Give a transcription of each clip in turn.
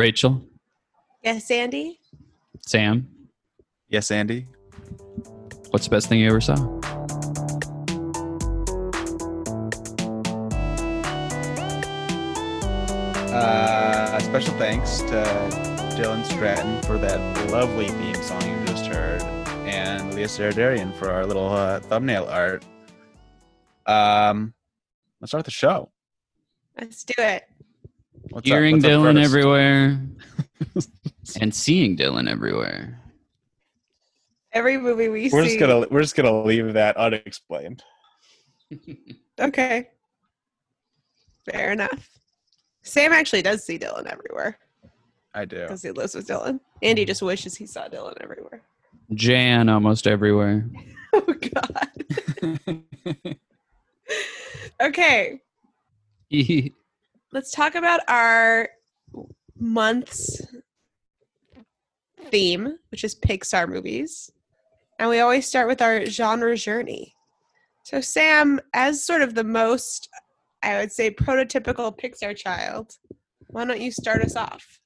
Rachel, Yes, Andy. Sam, Yes, Andy. what's the best thing you ever saw? Uh, special thanks to Dylan Stratton for that lovely theme song you just heard, and Leah Saradarian for our little uh, thumbnail art. Um, let's start the show. Let's do it. What's up? Hearing What's up Dylan first? everywhere and seeing Dylan everywhere. Every movie we We're see. just gonna we're just gonna leave that unexplained. Okay. Fair enough. Sam actually does see Dylan everywhere I do. because he lives with Dylan. Andy mm-hmm. just wishes he saw Dylan everywhere. Jan almost everywhere. Oh God. Okay, let's talk about our month's theme, which is Pixar movies. And we always start with our genre journey. So, Sam, as sort of the most, I would say, prototypical Pixar child, why don't you start us off?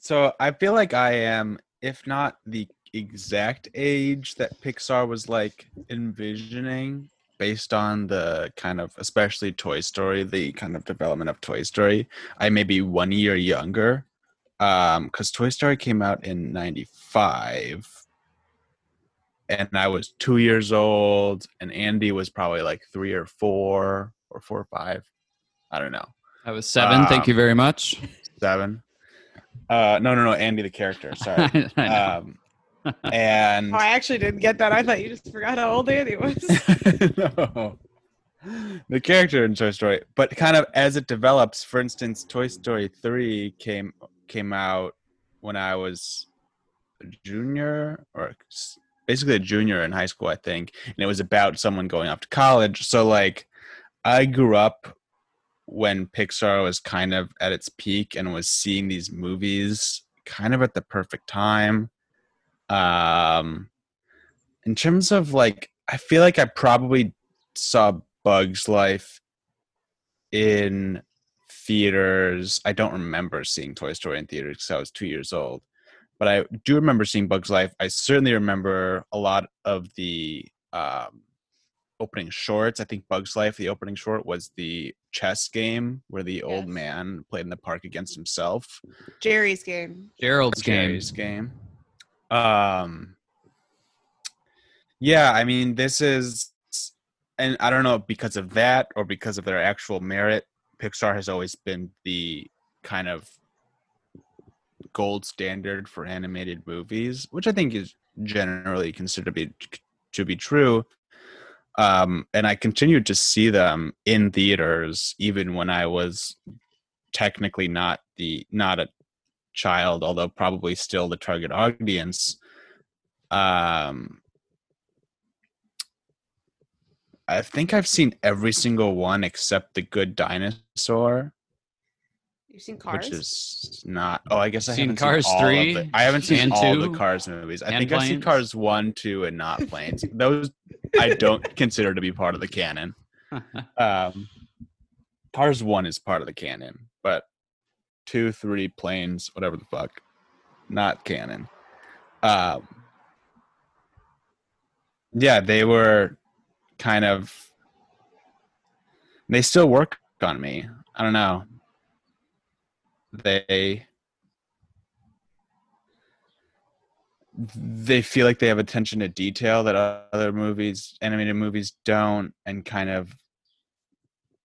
So I feel like I am, if not the exact age that Pixar was like envisioning based on the kind of especially Toy Story, the kind of development of Toy Story, I may be one year younger. Um, because Toy Story came out in '95, and I was two years old, and Andy was probably like three or four or four or five. I don't know I was seven. Thank Um, you very much. seven. Uh, no, no, no, Andy the character. Sorry. Um, and Oh, I actually didn't get that. I thought you just forgot how old Andy was. no. the character in Toy Story, but kind of as it develops. For instance, Toy Story three came came out when I was a junior or basically a junior in high school, I think, and it was about someone going off to college. So like, I grew up when Pixar was kind of at its peak and was seeing these movies kind of at the perfect time. Um, in terms of like, I feel like I probably saw Bugs Life in theaters. I don't remember seeing Toy Story in theaters because I was two years old, but I do remember seeing Bugs Life. I certainly remember a lot of the um, opening shorts. I think Bugs Life, the opening short, was the chess game where the old man played in the park against himself. Geri's game. Gerald's game. Geri's game. Um Yeah, I mean this is and I don't know because of that or because of their actual merit, Pixar has always been the kind of gold standard for animated movies, which I think is generally considered to be to be true. Um, and I continued to see them in theaters even when I was technically not the not a child, although probably still the target audience. Um, I think I've seen every single one except the Good Dinosaur, You've seen Cars? which is not. Oh, I guess I Seen haven't Cars seen all of 3 the- I haven't seen and all 2 the Cars movies. I and think I've seen Cars one, two, and not Planes. Those I don't consider to be part of the canon. Um, Cars one is part of the canon, but two, three, planes, whatever the fuck, not canon. Um, yeah, they were kind of. They still work on me. I don't know. They. They feel like they have attention to detail that other movies, animated movies, don't, and kind of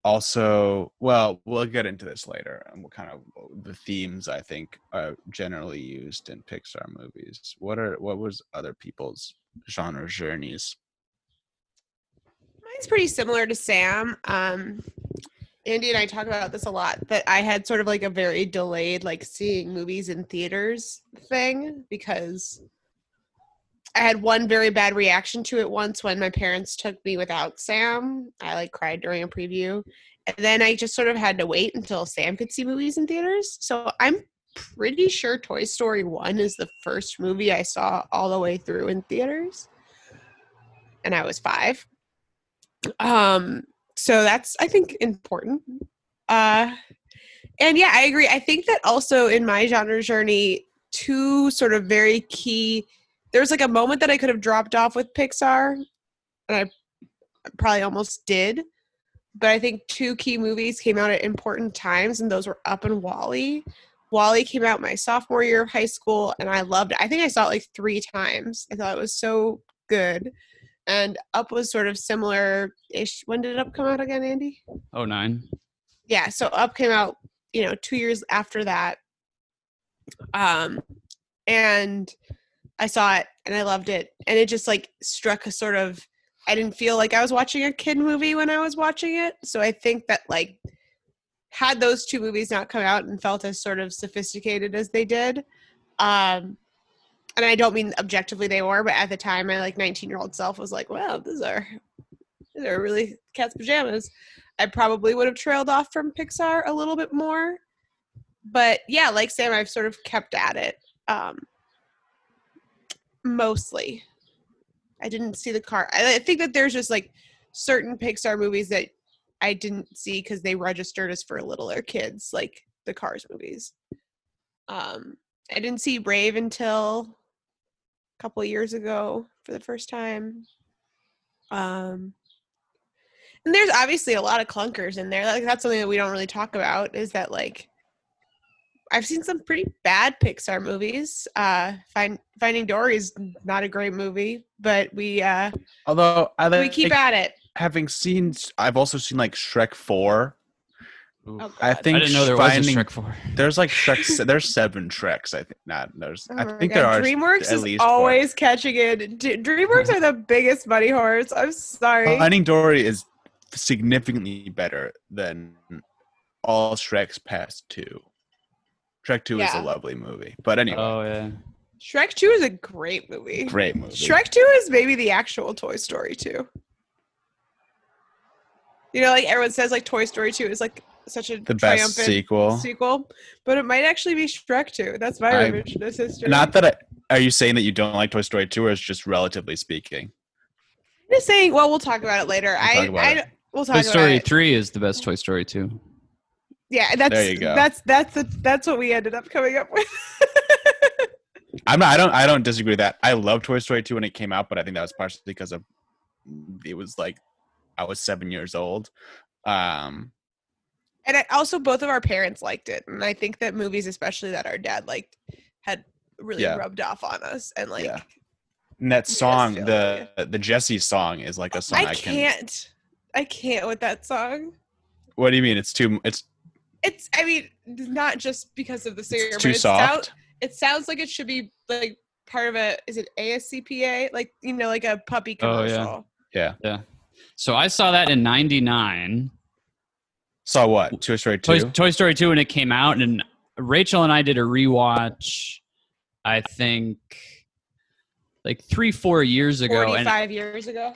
also well we'll get into this later and what kind of the themes i think are generally used in pixar movies what are what was other people's genre journeys Mine's pretty similar to Sam. Um, Andy and I talk about this a lot. That I had sort of like a very delayed, like seeing movies in theaters thing because I had one very bad reaction to it once when my parents took me without Sam. I like cried during a preview, and then I just sort of had to wait until Sam could see movies in theaters. So I'm pretty sure Toy Story One is the first movie I saw all the way through in theaters, and I was five um so that's i think important uh And yeah, I agree. I think that also in my genre journey, two sort of very key. There's like a moment that I could have dropped off with Pixar, and I probably almost did. But I think two key movies came out at important times, and those were Up and WALL-E. WALL-E came out my sophomore year of high school, and I loved it. I think I saw it like three times. I thought it was so good. And Up was sort of similar ish. When did Up come out again, Andy? Oh nine. yeah so up came out you know two years after that um and i saw it and i loved it and it just like struck a sort of i didn't feel like i was watching a kid movie when i was watching it so i think that like had those two movies not come out and felt as sort of sophisticated as they did um and i don't mean objectively they were but at the time my like 19 year old self was like wow these are these are really cat's pajamas I probably would have trailed off from Pixar a little bit more. But yeah, like Sam, I've sort of kept at it. Um, mostly. I didn't see the car. I think that there's just like certain Pixar movies that I didn't see because they registered as for littler kids, like the Cars movies. Um, I didn't see Brave until a couple years ago for the first time. Um, and there's obviously a lot of clunkers in there. Like that's something that we don't really talk about. Is that like I've seen some pretty bad Pixar movies. Uh, Find Finding Dory is not a great movie, but we uh, Although I we like keep at it. having seen, I've also seen like Shrek Four. Oh, I think I didn't know there was a Shrek four. There's like Shrek. there's seven Shreks. I think not. There's. Oh I my think God. there are DreamWorks at is least four. always catching it. D- DreamWorks are the biggest money horse. I'm sorry. Finding Dory is significantly better than all Shrek's past two. Shrek Two is Yeah. a lovely movie, but anyway, Oh yeah. Shrek Two is a great movie. great movie. Shrek 2 is maybe the actual Toy Story 2. You know, like everyone says, like Toy Story 2 is like such a the best triumphant sequel. sequel, but it might actually be Shrek 2. That's my I- revisionist history. Not that. I, are you saying that you don't like Toy Story Two, or it's just relatively speaking? I'm just saying, well, we'll talk about it later. I, talk about I, it. we'll talk Toy about Story it. three is the best Toy Story two. Yeah, that's There you go. that's that's the, that's what we ended up coming up with. I'm not. I don't. I don't disagree with that. I love Toy Story two when it came out, but I think that was partially because of it was like I was seven years old. Um, and I, also, both of our parents liked it, and I think that movies, especially that our dad liked, had really Yeah. rubbed off on us. And like, Yeah. and that song, the the Jesse song, is like a song I, I can. can't. I can't with that song. What do you mean? It's too. It's It's. I mean, not just because of the singer, it's but too it, sound, soft. it sounds like it should be like part of a. Is it ASPCA? Like you know, like a puppy commercial. Oh, yeah. commercial. Yeah. So I saw that in '99. Saw what? Toy Story two. Toy, Toy Story 2 when it came out, and Rachel and I did a rewatch. I think like three, four years ago, and Forty-five years ago.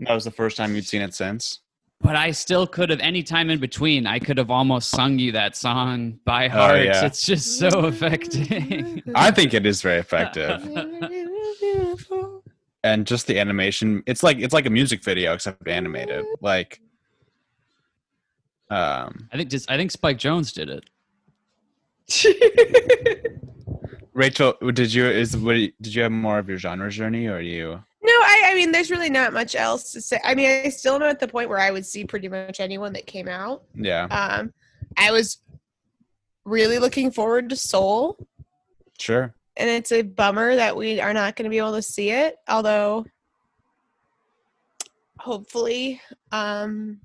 that was the first time you'd seen it since. But I still could have any time in between. I could have almost sung you that song by heart. Oh, yeah. It's just so affecting. I think it is very effective, and just the animation. It's like it's like a music video except animated. Like, um, I think just I think Spike Jonze did it. Rachel, did you is what did you have more of your genre journey, or you? I, I mean, there's really not much else to say. I mean, I still am at the point where I would see pretty much anyone that came out. Yeah, Um, I was really looking forward to Soul, sure. and it's a bummer that we are not going to be able to see it. Although, hopefully, um,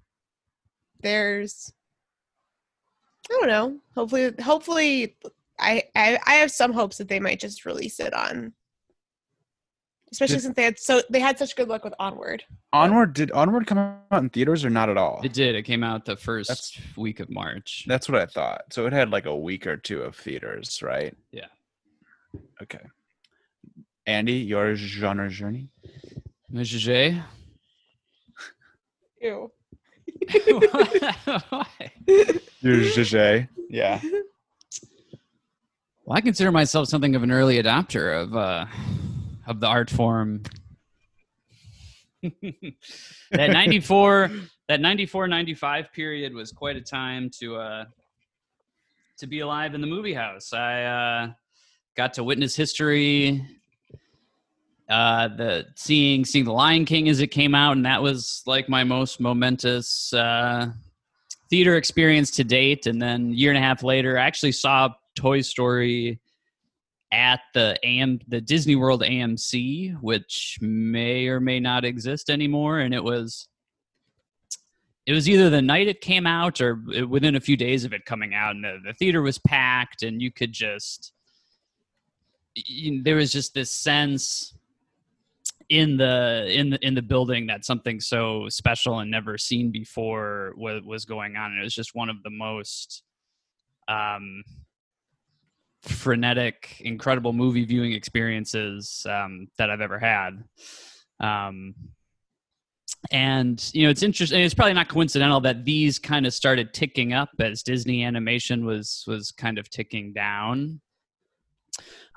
there's I don't know. Hopefully, hopefully, I, I I have some hopes that they might just release it on. Especially Did- since they had so they had such good luck with Onward. Onward did Onward come out in theaters or not at all? It did. It came out the first That's- week of March. That's what I thought. So it had like a week or two of theaters, right? Yeah. Okay. Andy, your genre journey? Mr. J. Ew. Why? Your Jay. Yeah. Well, I consider myself something of an early adopter of uh, of the art form. that 94 that 94 95 period was quite a time to uh to be alive in the movie house. I uh, got to witness history. Uh, the seeing seeing the Lion King as it came out, and that was like my most momentous uh, theater experience to date. And then year and a half later, I actually saw Toy Story at the AM the Disney World AMC, which may or may not exist anymore, and it was it was either the night it came out or within a few days of it coming out, and the, the theater was packed, and you could just you, there was just this sense in the in the in the building that something so special and never seen before was, was going on and it was just one of the most um frenetic incredible movie viewing experiences um that i've ever had um and you know it's interesting it's probably not coincidental that these kind of started ticking up as disney animation was was kind of ticking down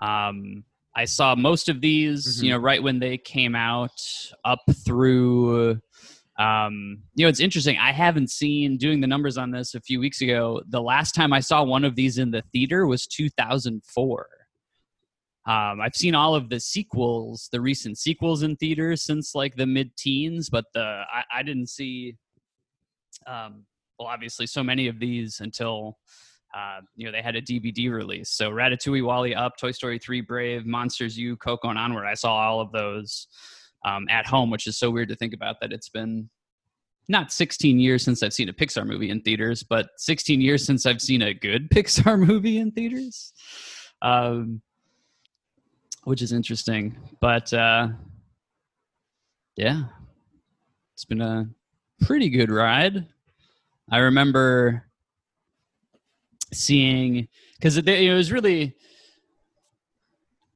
um I saw most of these, mm-hmm. you know, right when they came out, up through. Um, you know, it's interesting. I haven't seen doing the numbers on this a few weeks ago. The last time I saw one of these in the theater was 2004. Um, I've seen all of the sequels, the recent sequels in theaters since like the mid-teens, but the I, I didn't see. Um, well, obviously, so many of these until uh, you know, they had a DVD release. So Ratatouille, WALL-E, Up, Toy Story 3, Brave, Monsters U, Coco, and Onward. I saw all of those um, at home, which is so weird to think about that it's been not 16 years since I've seen a Pixar movie in theaters, but 16 years since I've seen a good Pixar movie in theaters, um, which is interesting. But uh, yeah, it's been a pretty good ride. I remember seeing because it, it was really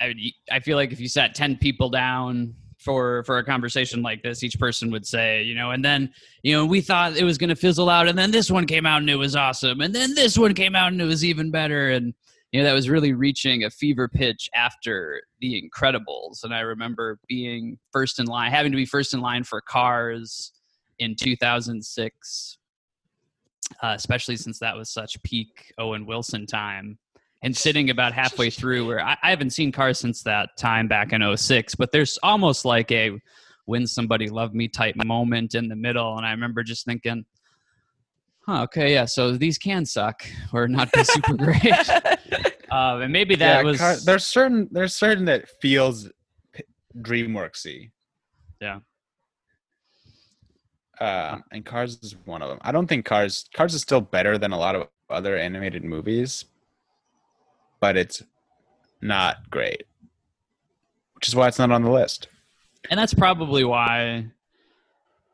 I, I feel like if you sat 10 people down for for a conversation like this each person would say you know and then you know we thought it was going to fizzle out and then this one came out and it was awesome and then this one came out and it was even better and you know that was really reaching a fever pitch after the incredibles and i remember being first in line having to be first in line for cars in 2006 uh, especially since that was such peak Owen Wilson time. And sitting about halfway through, where I, I haven't seen Cars since that time back in 06, but there's almost like a when somebody loved me type moment in the middle. And I remember just thinking, huh, okay, yeah, so these can suck or not be super great. Uh, and maybe that yeah, was car- there's certain there's certain that feels DreamWorksy. Yeah. Uh, and Cars is one of them. I don't think Cars Cars is still better than a lot of other animated movies, but it's not great, which is why it's not on the list. And that's probably why,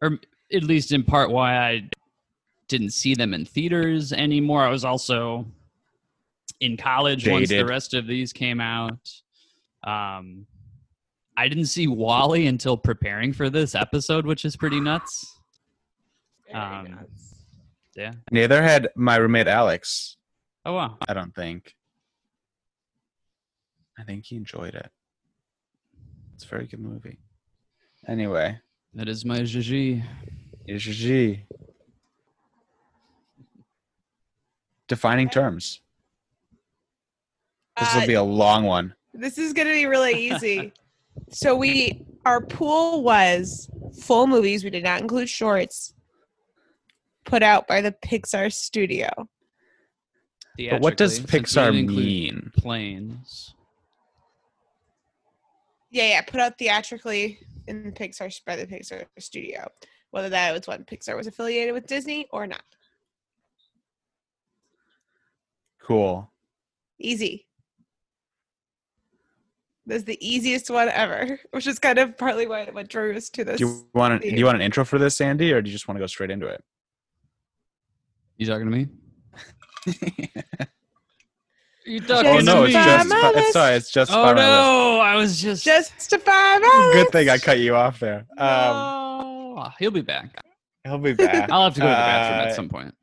or at least in part, why I didn't see them in theaters anymore. I was also in college Jaded. once the rest of these came out. Um, I didn't see WALL-E until preparing for this episode, which is pretty nuts. Um, yeah. Neither had my roommate Alex. Oh wow. I don't think. I think he enjoyed it. It's a very good movie. Anyway. That is my Gigi. Gigi. Defining terms. This will uh, be a long one. This is going to be really easy. so we our pool was full movies. We did not include shorts put out by the Pixar studio. But what does Pixar mean? Planes. Yeah, yeah, put out theatrically in the Pixar by the Pixar studio, whether that was when Pixar was affiliated with Disney or not. Cool. Easy. This is the easiest one ever, which is kind of partly why what drew us to this. Do you want an, do you want an intro for this, Sandy, or do you just want to go straight into it? You talking to me? you talking oh, no, it's just it's, sorry, it's just Oh no, I was just justify Good thing I cut you off there. Um, no. he'll be back. He'll be back. I'll have to go to the bathroom uh, at some point.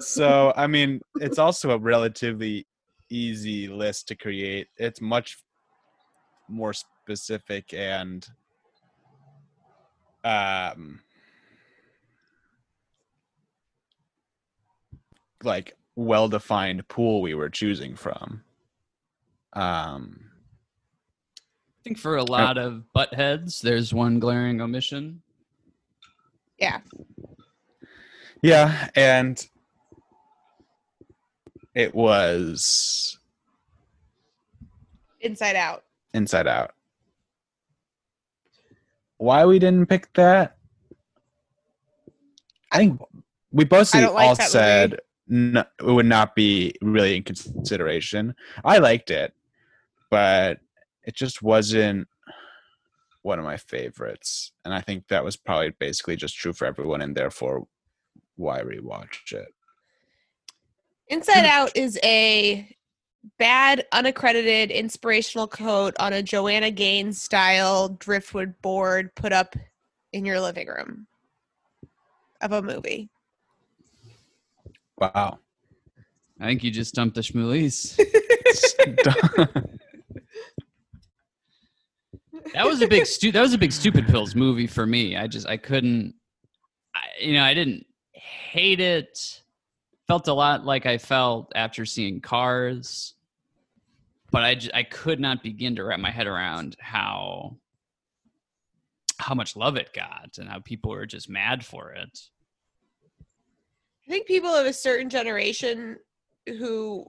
So, I mean, it's also a relatively easy list to create. It's much more specific and um like well defined pool we were choosing from. Um, I think for a lot of butt heads, there's one glaring omission. Yeah. yeah, and it was Inside Out. Inside Out. Why we didn't pick that? I think we both mostly like all that movie. It would not be really in consideration. I liked it, but it just wasn't one of my favorites. And I think that was probably basically just true for everyone, and therefore why rewatch it. Inside Out is a bad, unaccredited inspirational quote on a Joanna Gaines style driftwood board put up in your living room of a movie. Wow. I think you just dumped the schmoolies. that was a big stu- that was a big stupid pills movie for me i just i couldn't I, you know i didn't hate it felt a lot like i felt after seeing cars but i just, i could not begin to wrap my head around how how much love it got and how people were just mad for it I think people of a certain generation who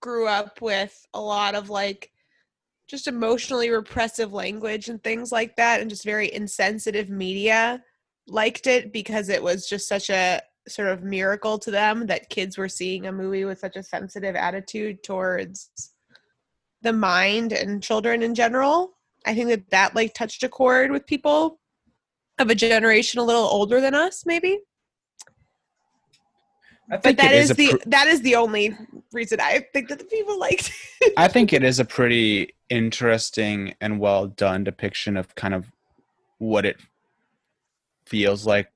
grew up with a lot of like just emotionally repressive language and things like that and just very insensitive media liked it because it was just such a sort of miracle to them that kids were seeing a movie with such a sensitive attitude towards the mind and children in general. I think that that like touched a chord with people of a generation a little older than us maybe but that it is, a the pr- that is the only reason I think that the people liked. I think it is a pretty interesting and well done depiction of kind of what it feels like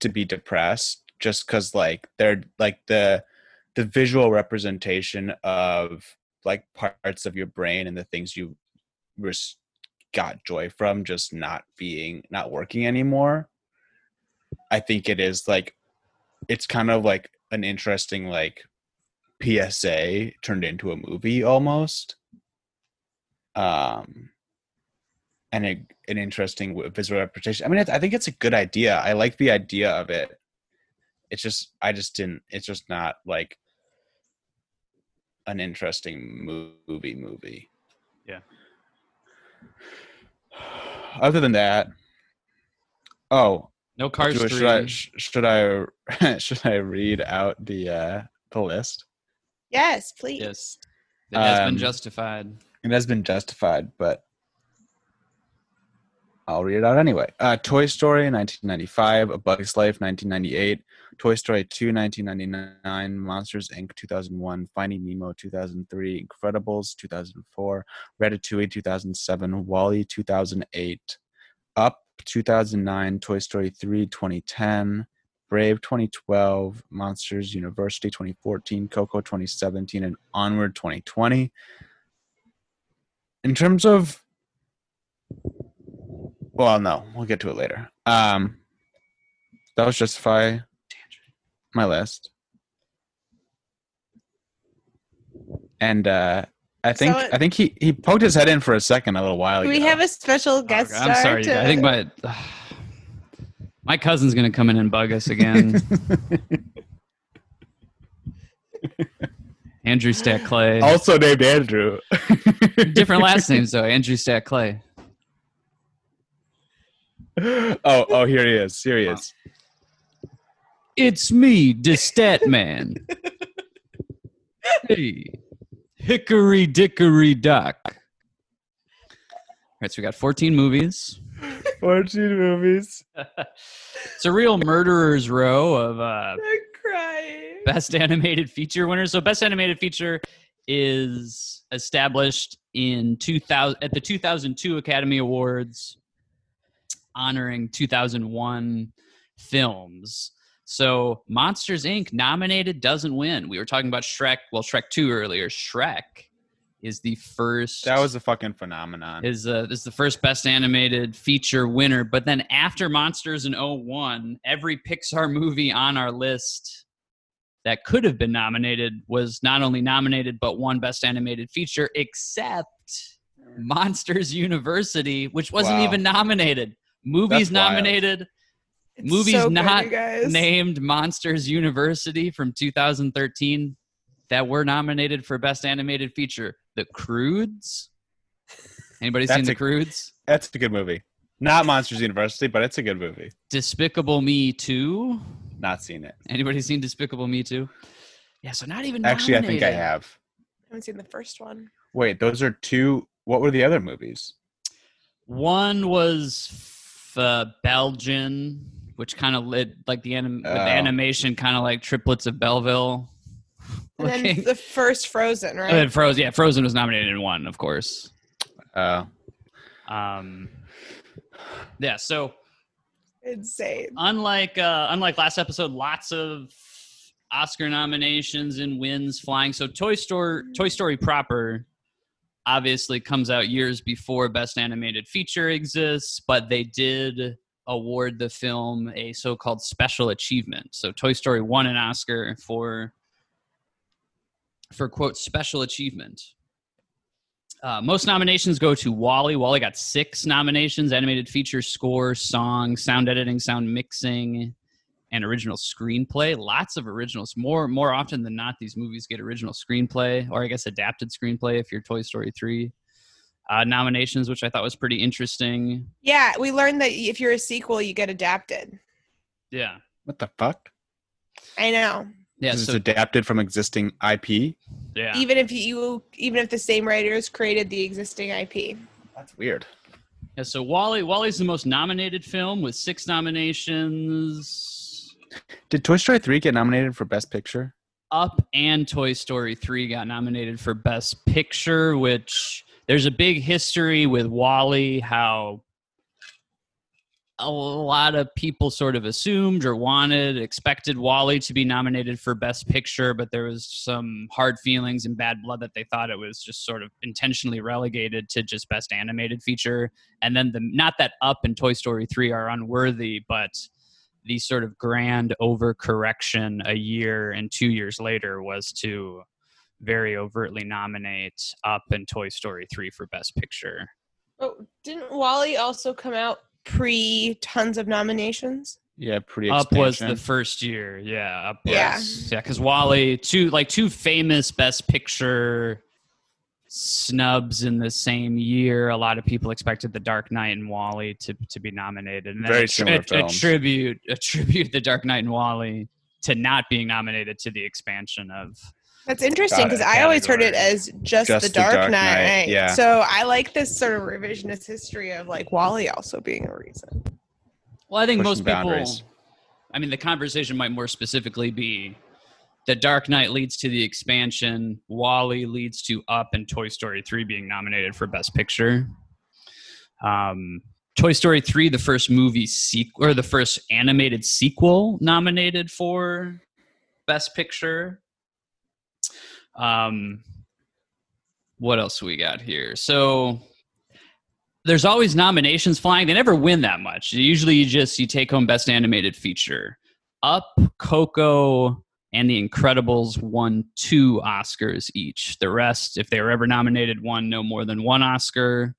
to be depressed just cuz like they're like the the visual representation of like parts of your brain and the things you res- got joy from just not being not working anymore. I think it is like it's kind of like an interesting like PSA turned into a movie almost. Um, and a, an interesting visual representation. I mean, I think it's a good idea. I like the idea of it. It's just, I just didn't. It's just not like an interesting movie. Movie. Yeah. Other than that, oh, no cars should, should I should I should I read out the uh the list? yes, please. yes it has Um, been justified It has been justified, but I'll read it out anyway. Uh, Toy Story 1995, A Bug's Life 1998, Toy Story 2 1999, Monsters Inc. 2001, Finding Nemo 2003, Incredibles 2004, Ratatouille 2007, WALL-E 2008, Up 2009, Toy Story 3 2010, Brave 2012, Monsters University 2014, Coco 2017, and Onward 2020 in terms of well no we'll get to it later. Um that was justify my list. And uh i think So i think he he poked his head in for a second a little while ago we have a special oh, guest Okay, I'm sorry. to- I think my my cousin's gonna come in and bug us again. Andrew Stack Clay. also named andrew Different last names though. Andrew Stack Clay. oh oh here he is here he is It's me, the Stat Man. hey, Hickory Dickory Dock. All right, so we got 14 movies. 14 movies It's a real murderer's row of uh, I'm crying. best animated feature winners. So best animated feature is established in 2000 at the 2002 Academy Awards honoring 2001 films. So Monsters Inc nominated doesn't win. We were talking about Shrek, well Shrek 2 earlier. Shrek is the first that was a fucking phenomenon is uh, is the first best animated feature winner. But then after Monsters in 01, every Pixar movie on our list that could have been nominated was not only nominated but won Best Animated Feature, except Monsters University, which wasn't Wow. even nominated. Movies That's wild. Nominated, It's Movies so not you guys. named Monsters University from 2013 that were nominated for Best Animated Feature. The Croods. Anybody seen That's The a- Croods? That's a good movie. Not Monsters University, but it's a good movie. Despicable Me 2. Not seen it. Anybody seen Despicable Me 2? Yeah, so not even Actually, I think I have. I haven't seen the first one. Wait, those are two. What were the other movies? One was f- uh, Belgian, which kind of lit like the, anim- with the Oh. animation, kind of like Triplets of Belleville. And then the first Frozen, right? And Frozen, yeah, Frozen was nominated in one, of course. Uh, Um, yeah, so Insane. unlike uh, unlike last episode, lots of Oscar nominations and wins flying. So Toy Story, Toy Story proper, obviously comes out years before Best Animated Feature exists, but they did award the film a so-called special achievement. So Toy Story won an Oscar for for quote special achievement. Uh, most nominations go to WALL-E. WALL-E got six nominations: animated feature, score, song, sound editing, sound mixing, and original screenplay. Lots of originals. More more often than not, these movies get original screenplay, or I guess adapted screenplay if you're Toy Story three. Uh, nominations, which I thought was pretty interesting. Yeah, we learned that if you're a sequel, you get adapted. Yeah, what the fuck? I know. yeah. this is So adapted from existing IP. yeah, Even if you, even if the same writers created the existing IP. That's weird. yeah. So WALL-E WALL-E's the most nominated film with six nominations. Did Toy Story 3 get nominated for Best Picture? Up and Toy Story 3 got nominated for Best Picture, which there's a big history with WALL-E, how a lot of people sort of assumed or wanted, expected WALL-E to be nominated for Best Picture, but there was some hard feelings and bad blood that they thought it was just sort of intentionally relegated to just Best Animated Feature. And then the not that Up and Toy Story 3 are unworthy, but the sort of grand overcorrection a year and two years later was to very overtly nominate Up and Toy Story 3 for Best Picture. Oh, didn't WALL-E also come out pre tons of nominations? Yeah, pretty Up was the first year, yeah. Up Yeah. was, yeah, because WALL-E, two like two famous Best Picture snubs in the same year. A lot of people expected The Dark Knight and WALL-E to to be nominated, and then Very attri- similar films. attribute attribute The Dark Knight and WALL-E to not being nominated to the expansion of That's interesting because. I always heard it as just, Just the The Dark, Dark Knight. Knight, yeah. So I like this sort of revisionist history of like WALL-E also being a reason. Well, I think Pushing most people. I mean, the conversation might more specifically be the Dark Knight leads to the expansion, WALL-E leads to Up, and Toy Story 3 being nominated for Best Picture. Um, Toy Story 3, the first movie sequel, or the first animated sequel nominated for Best Picture. Um, what else we got here? So there's always nominations flying. They never win that much. Usually, you just you take home best animated feature. Up, Coco, and The Incredibles won two Oscars each. The rest, if they were ever nominated, won no more than one Oscar.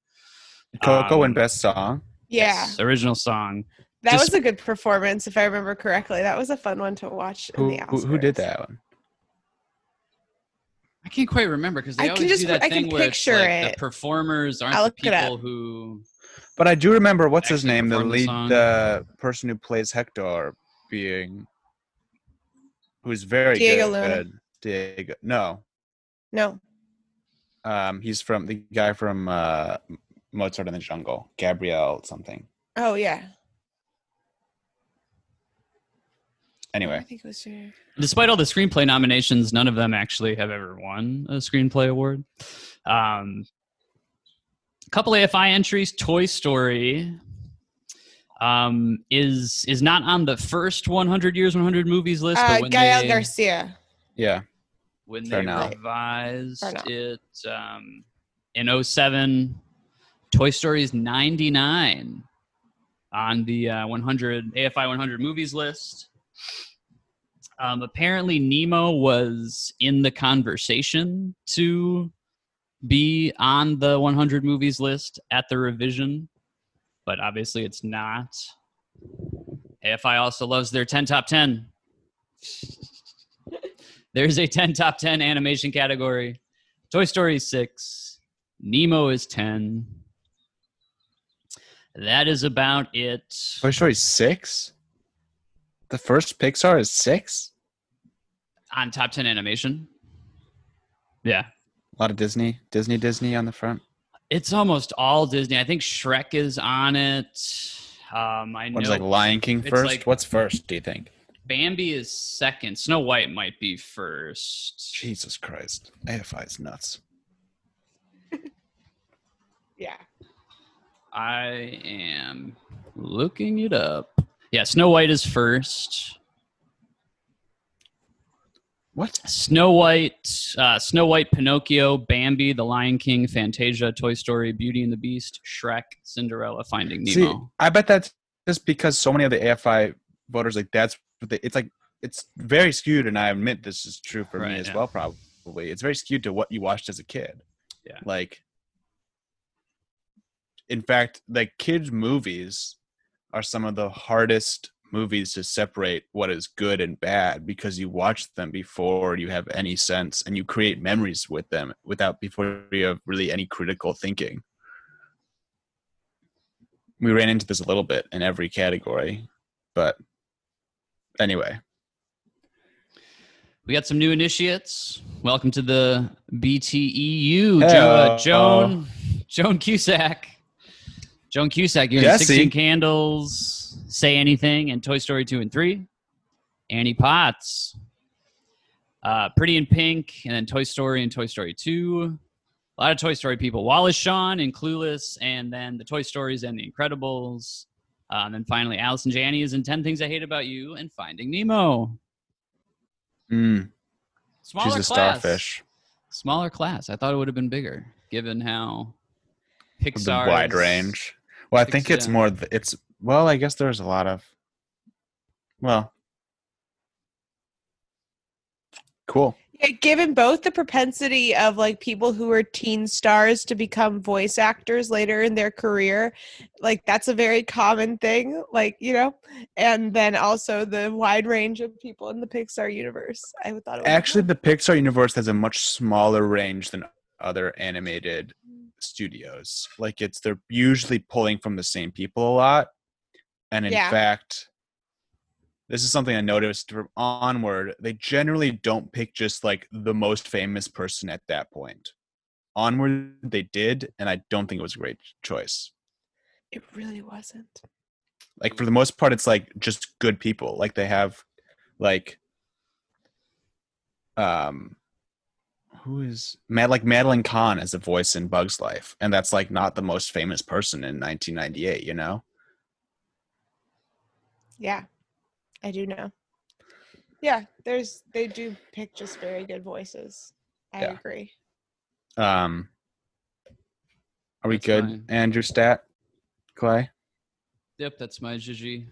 Coco um, and Best Song. Yeah, Yes, original song. that just- was a good performance if I remember correctly. That was a fun one to watch. In Who, the who, who did that one? I can't quite remember because they I can always just- do that I can thing where it's picture like it. the performers aren't I'll the look it up. people who. But I do remember what's his name, the performed the lead, the person who plays Hector, being who's very Diego good. Luna. Diego, no, No, um, he's from the guy from uh, Mozart in the Jungle, Gabriel something. oh yeah. I Anyway, think it was. your- Despite all the screenplay nominations, none of them actually have ever won a screenplay award. Um, a couple AFI entries. Toy Story um, is is not on the first 100 years 100 movies list, Uh, but when Gael they, Garcia. yeah, when Fair they enough. revised Fair it um, in 07, Toy Story is 99 on the uh, 100 AFI 100 movies list. Um, apparently, Nemo was in the conversation to be on the 100 movies list at the revision, but obviously it's not. AFI also loves their 10 top 10. There's a 10 top 10 animation category. Toy Story is 6. Nemo is 10. That is about it. Toy Story six. The first Pixar is six. On top 10 animation. Yeah. A lot of Disney, Disney, Disney on the front. It's almost all Disney. I think Shrek is on it. Um, I know What's like Lion King first? like- What's first? Do you think? Bambi is second. Snow White might be first. Jesus Christ, AFI is nuts. Yeah. I am looking it up. Yeah, Snow White is first. What? Snow White, uh, Snow White, Pinocchio, Bambi, The Lion King, Fantasia, Toy Story, Beauty and the Beast, Shrek, Cinderella, Finding Nemo. See, I bet that's just because so many of the AFI voters like that's what they, it's like it's very skewed, and I admit this is true for Right, me as yeah. well. Probably, it's very skewed to what you watched as a kid. Yeah. like in fact, like kids' movies are some of the hardest movies to separate what is good and bad because you watch them before you have any sense and you create memories with them without before you have really any critical thinking we ran into this a little bit in every category but anyway We got some new initiates. Welcome to the BTEU, jo- uh, Joan, Joan Cusack. Joan Cusack, you're Jesse. 16 Candles, Say Anything, and Toy Story 2 and 3. Annie Potts, uh, Pretty in Pink, and then Toy Story and Toy Story 2. A lot of Toy Story people. Wallace Shawn and Clueless, and then the Toy Stories and the Incredibles. Uh, and then finally, Allison Janney is in 10 Things I Hate About You and Finding Nemo. mm, Smaller she's a class. starfish Smaller class. I thought it would have been bigger, given how Pixar wide range well i think it's more th- it's well i guess there's a lot of well. Cool. Yeah, given both the propensity of like people who are teen stars to become voice actors later in their career, like that's a very common thing, like, you know, and then also the wide range of people in the Pixar universe. I would thought it was actually the pixar universe has a much smaller range than other animated studios like it's they're usually pulling from the same people a lot and in Yeah. fact this is something i noticed from onward they generally don't pick just like the most famous person at that point onward they did and i don't think it was a great choice it really wasn't. like for the most part it's like just good people like they have like um who is Mad like Madeline Kahn as a voice in Bugs Life and that's like not the most famous person in 1998 you know Yeah. I do know. Yeah, there's they do pick just very good voices. I Yeah. agree. um are we That's good fine. Andrew Stat Clay Yep, that's my Gigi.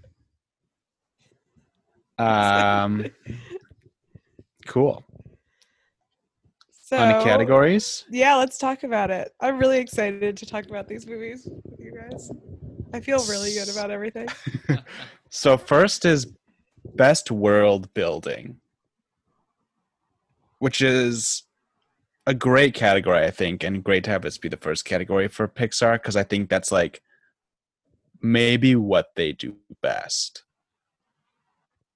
um cool So on the categories Yeah, let's talk about it. I'm really excited to talk about these movies with you guys. I feel really good about everything. So first is best world building, which is a great category, I think, and great to have this be the first category for Pixar because I think that's like maybe what they do best.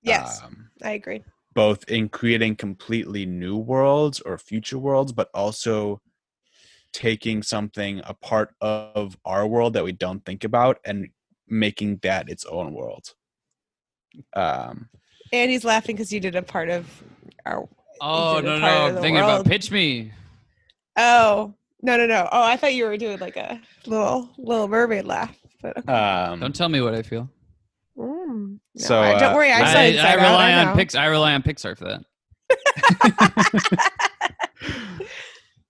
Yes, Um, I agree. Both in creating completely new worlds or future worlds, but also taking something a part of our world that we don't think about and making that its own world. Um, And he's laughing because you did a part of our. Oh did no no! I'm the thinking about. Pitch Me. Oh no no no! Oh, I thought you were doing like a little little mermaid laugh. But okay. um, Don't tell me what I feel. No, so, I, uh, don't worry. I, I- I, I rely I on know. Pix. I rely on Pixar for that.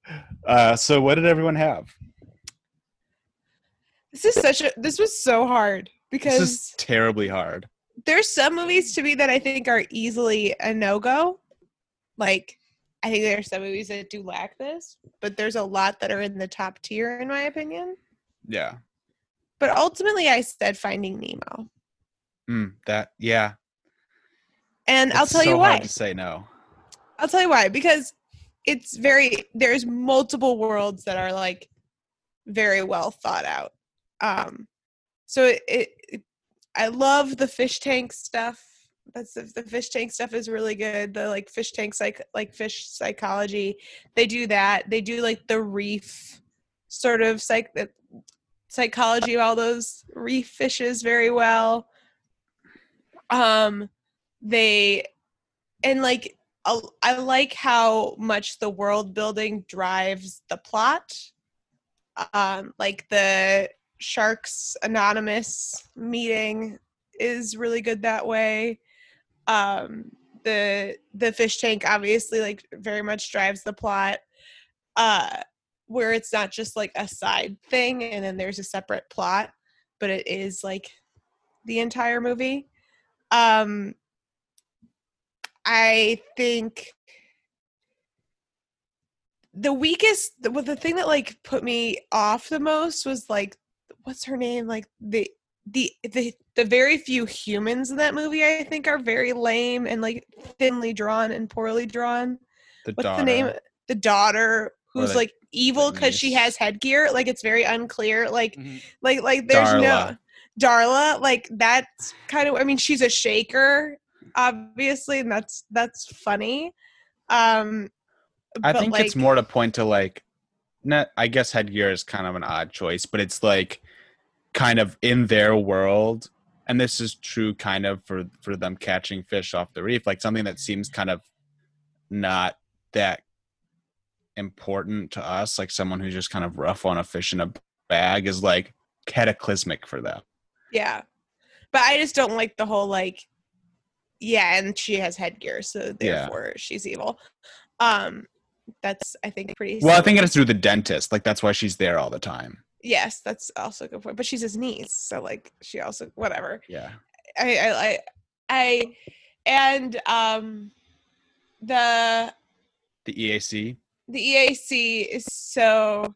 uh, so what did everyone have? This is such a. This was so hard This because is terribly hard. there's some movies to me that I think are easily a no go. Like, I think there are some movies that do lack this, but there's a lot that are in the top tier, in my opinion. Yeah. But ultimately, I said Finding Nemo. Mm, that yeah. And I'll tell so you why. To say no. I'll tell you why. Because it's very, there's multiple worlds that are like very well thought out. Um, so it, it, it I love the fish tank stuff. That's the, the fish tank stuff is really good. The like fish tank psych like fish psychology. They do that. They do like the reef sort of psych the psychology of all those reef fishes very well. Um they and like I like how much the world building drives the plot. Um, like the Sharks Anonymous meeting is really good that way. Um, the the fish tank obviously like very much drives the plot. Uh, where it's not just like a side thing and then there's a separate plot, but it is like the entire movie. Um, I think the weakest well, the thing that like put me off the most was like what's her name like the the the the very few humans in that movie I think are very lame and like thinly drawn and poorly drawn. The What's daughter. the name? The daughter who's like evil because she has headgear. Like it's very unclear. Like Mhm. like like there's no Darla. Like that's kind of. I mean, she's a shaker, obviously, and that's that's funny. Um, I think like, it's more to point to like not I guess headgear is kind of an odd choice, but it's like kind of in their world and this is true kind of for for them catching fish off the reef like something that seems kind of not that important to us like someone who's just kind of rough on a fish in a bag is like cataclysmic for them Yeah, but I just don't like the whole like, yeah, and she has headgear, so Yeah. therefore she's evil. Um, that's I think pretty. well i silly. think it's through the dentist like that's why she's there all the time yes, that's also a good point. But she's his niece, so like she also whatever. yeah I I I, I and um the the eac the EAC is so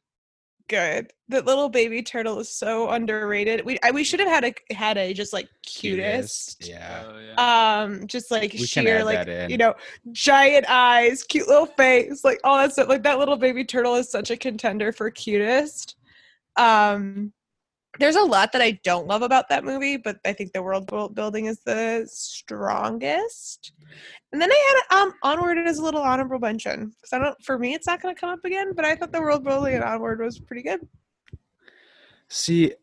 good. The little baby turtle is so underrated. We I, we should have had a had a just like cutest. yeah Oh, yeah. Um, just like We sheer like you know, giant eyes, cute little face, like all that stuff. Like that little baby turtle is such a contender for cutest. Um, there's a lot that I don't love about that movie, but I think the world building is the strongest. And then I had um Onward as a little honorable mention because I don't. For me, it's not going to come up again, but I thought the world building in Onward was pretty good. See,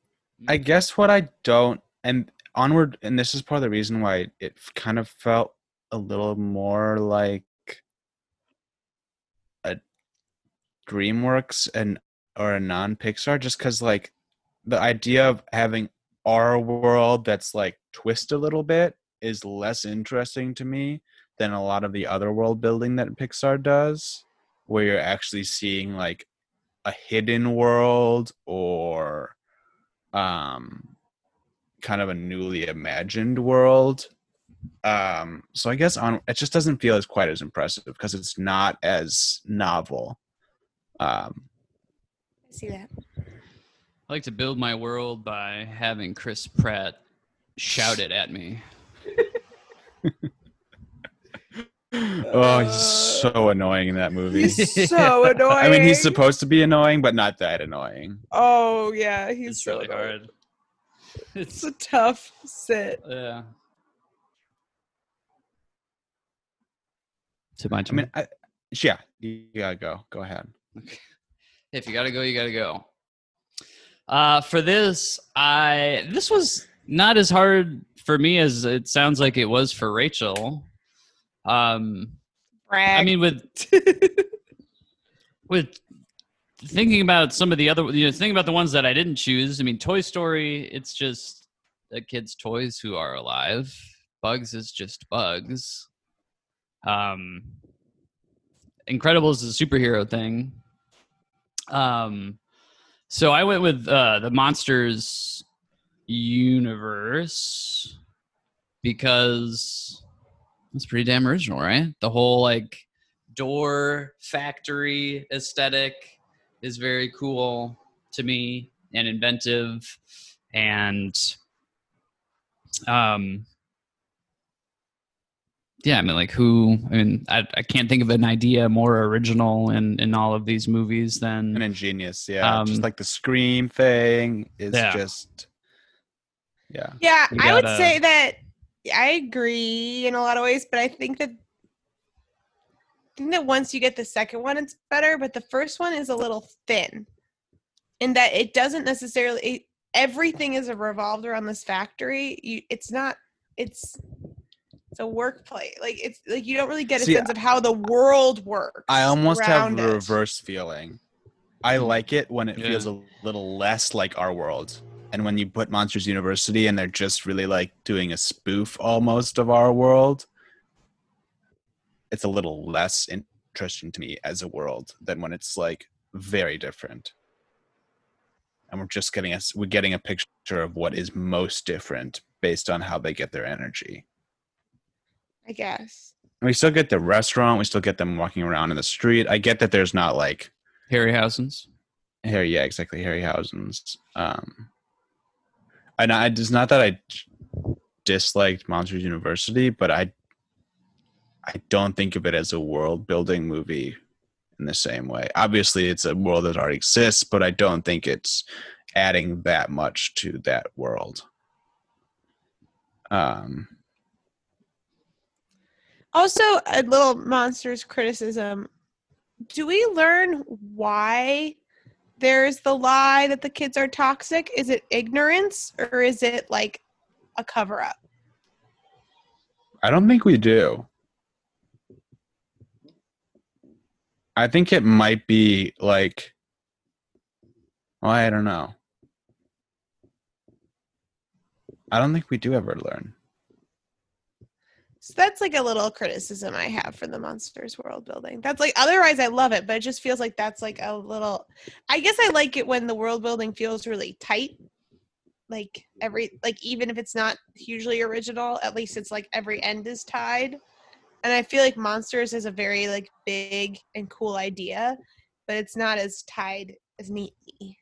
I guess what I don't, and onward, and this is part of the reason why it kind of felt a little more like a DreamWorks and or a non-Pixar, just because like the idea of having our world that's like twist a little bit is less interesting to me than a lot of the other world building that Pixar does, where you're actually seeing like a hidden world or um kind of a newly imagined world um so i guess on it just doesn't feel as quite as impressive because it's not as novel um I see that. I like to build my world by having Chris Pratt shout it at me. oh he's so annoying in that movie He's so annoying. i mean he's supposed to be annoying but not that annoying Oh yeah, he's It's so really annoying. hard. It's It's a tough sit. yeah. To my i mean I, yeah you gotta go go ahead if you gotta go, you gotta go. Uh, for this, I this was not as hard for me as it sounds like it was for Rachel. Um, Brag. I mean, with with thinking about some of the other, you know, thinking about the ones that I didn't choose. I mean, Toy Story, it's just a kid's toys who are alive. Bugs is just bugs. Um, Incredibles is a superhero thing. Um, so I went with uh, the Monsters universe. because it's pretty damn original, right? The whole like door factory aesthetic is very cool to me and inventive and um yeah i mean like who i mean i, I can't think of an idea more original in in all of these movies than and ingenious. Yeah, Um, just like the scream thing is Yeah. just yeah. Yeah, You I would say that I agree in a lot of ways, but I think that I think that once you get the second one, it's better. But the first one is a little thin, in that it doesn't necessarily. It, everything is revolved around this factory. You, it's not. It's it's a workplace. Like it's like you don't really get a See, sense of how the world works. I almost have around the it. reverse feeling. I like it when it Yeah. feels a little less like our world. And when you put Monsters University and they're just really like doing a spoof almost of our world, it's a little less interesting to me as a world than when it's like very different. And we're just getting us we're getting a picture of what is most different based on how they get their energy. I guess. And we still get the restaurant, we still get them walking around in the street. I get that there's not like harryhausen's Harry, yeah, exactly. Harryhausen's. Um, and I, it's not that I disliked Monsters University, but I, I don't think of it as a world building movie in the same way. Obviously, it's a world that already exists, but I don't think it's adding that much to that world. Um, Also, a little monsters criticism. Do we learn why there's the lie that the kids are toxic? Is it ignorance or is it like a cover up? I don't think we do. I think it might be like, well, I don't know. I don't think we do ever learn. So that's like a little criticism I have for the monsters world building. That's like otherwise I love it, but it just feels like that's like a little I guess I like it when the world building feels really tight. Like every like even if it's not hugely original, at least it's like every end is tied. And I feel like monsters is a very like big and cool idea, but it's not as tied as neatly.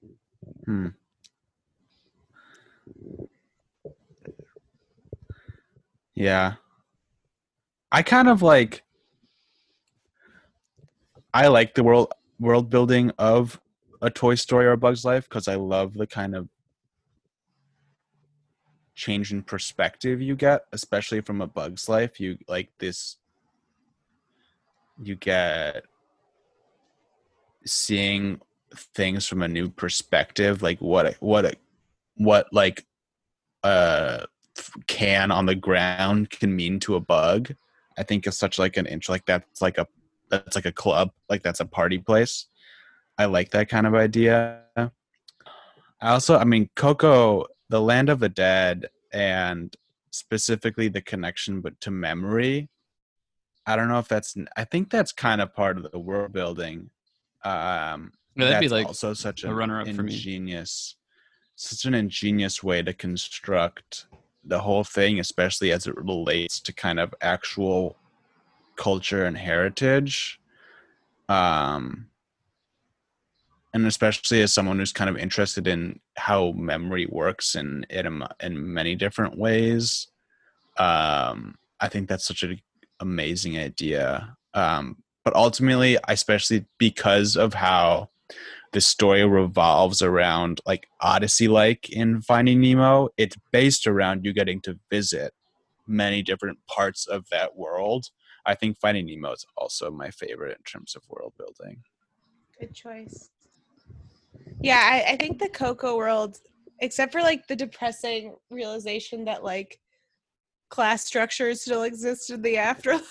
Hmm. Yeah. I kind of like I like the world world building of a Toy Story or a Bug's Life because I love the kind of change in perspective you get, especially from a Bug's Life. You like this you get seeing things from a new perspective like what a, what a, what like uh, a can on the ground can mean to a bug i think is such like an inch like that's like a that's like a club like that's a party place. I like that kind of idea. I also i mean coco the land of the dead and specifically the connection but to memory i don't know if that's i think that's kind of part of the world building. Um that'd be like also such a an runner-up for me. ingenious such an ingenious way to construct the whole thing especially as it relates to kind of actual culture and heritage um and especially as someone who's kind of interested in how memory works in in, in many different ways um i think that's such an amazing idea. Um but ultimately especially because of how the story revolves around like odyssey like in finding nemo it's based around you getting to visit many different parts of that world i think finding nemo is also my favorite in terms of world building Good choice. Yeah, I, I think the Coco world, except for like the depressing realization that like class structures still exist in the afterlife.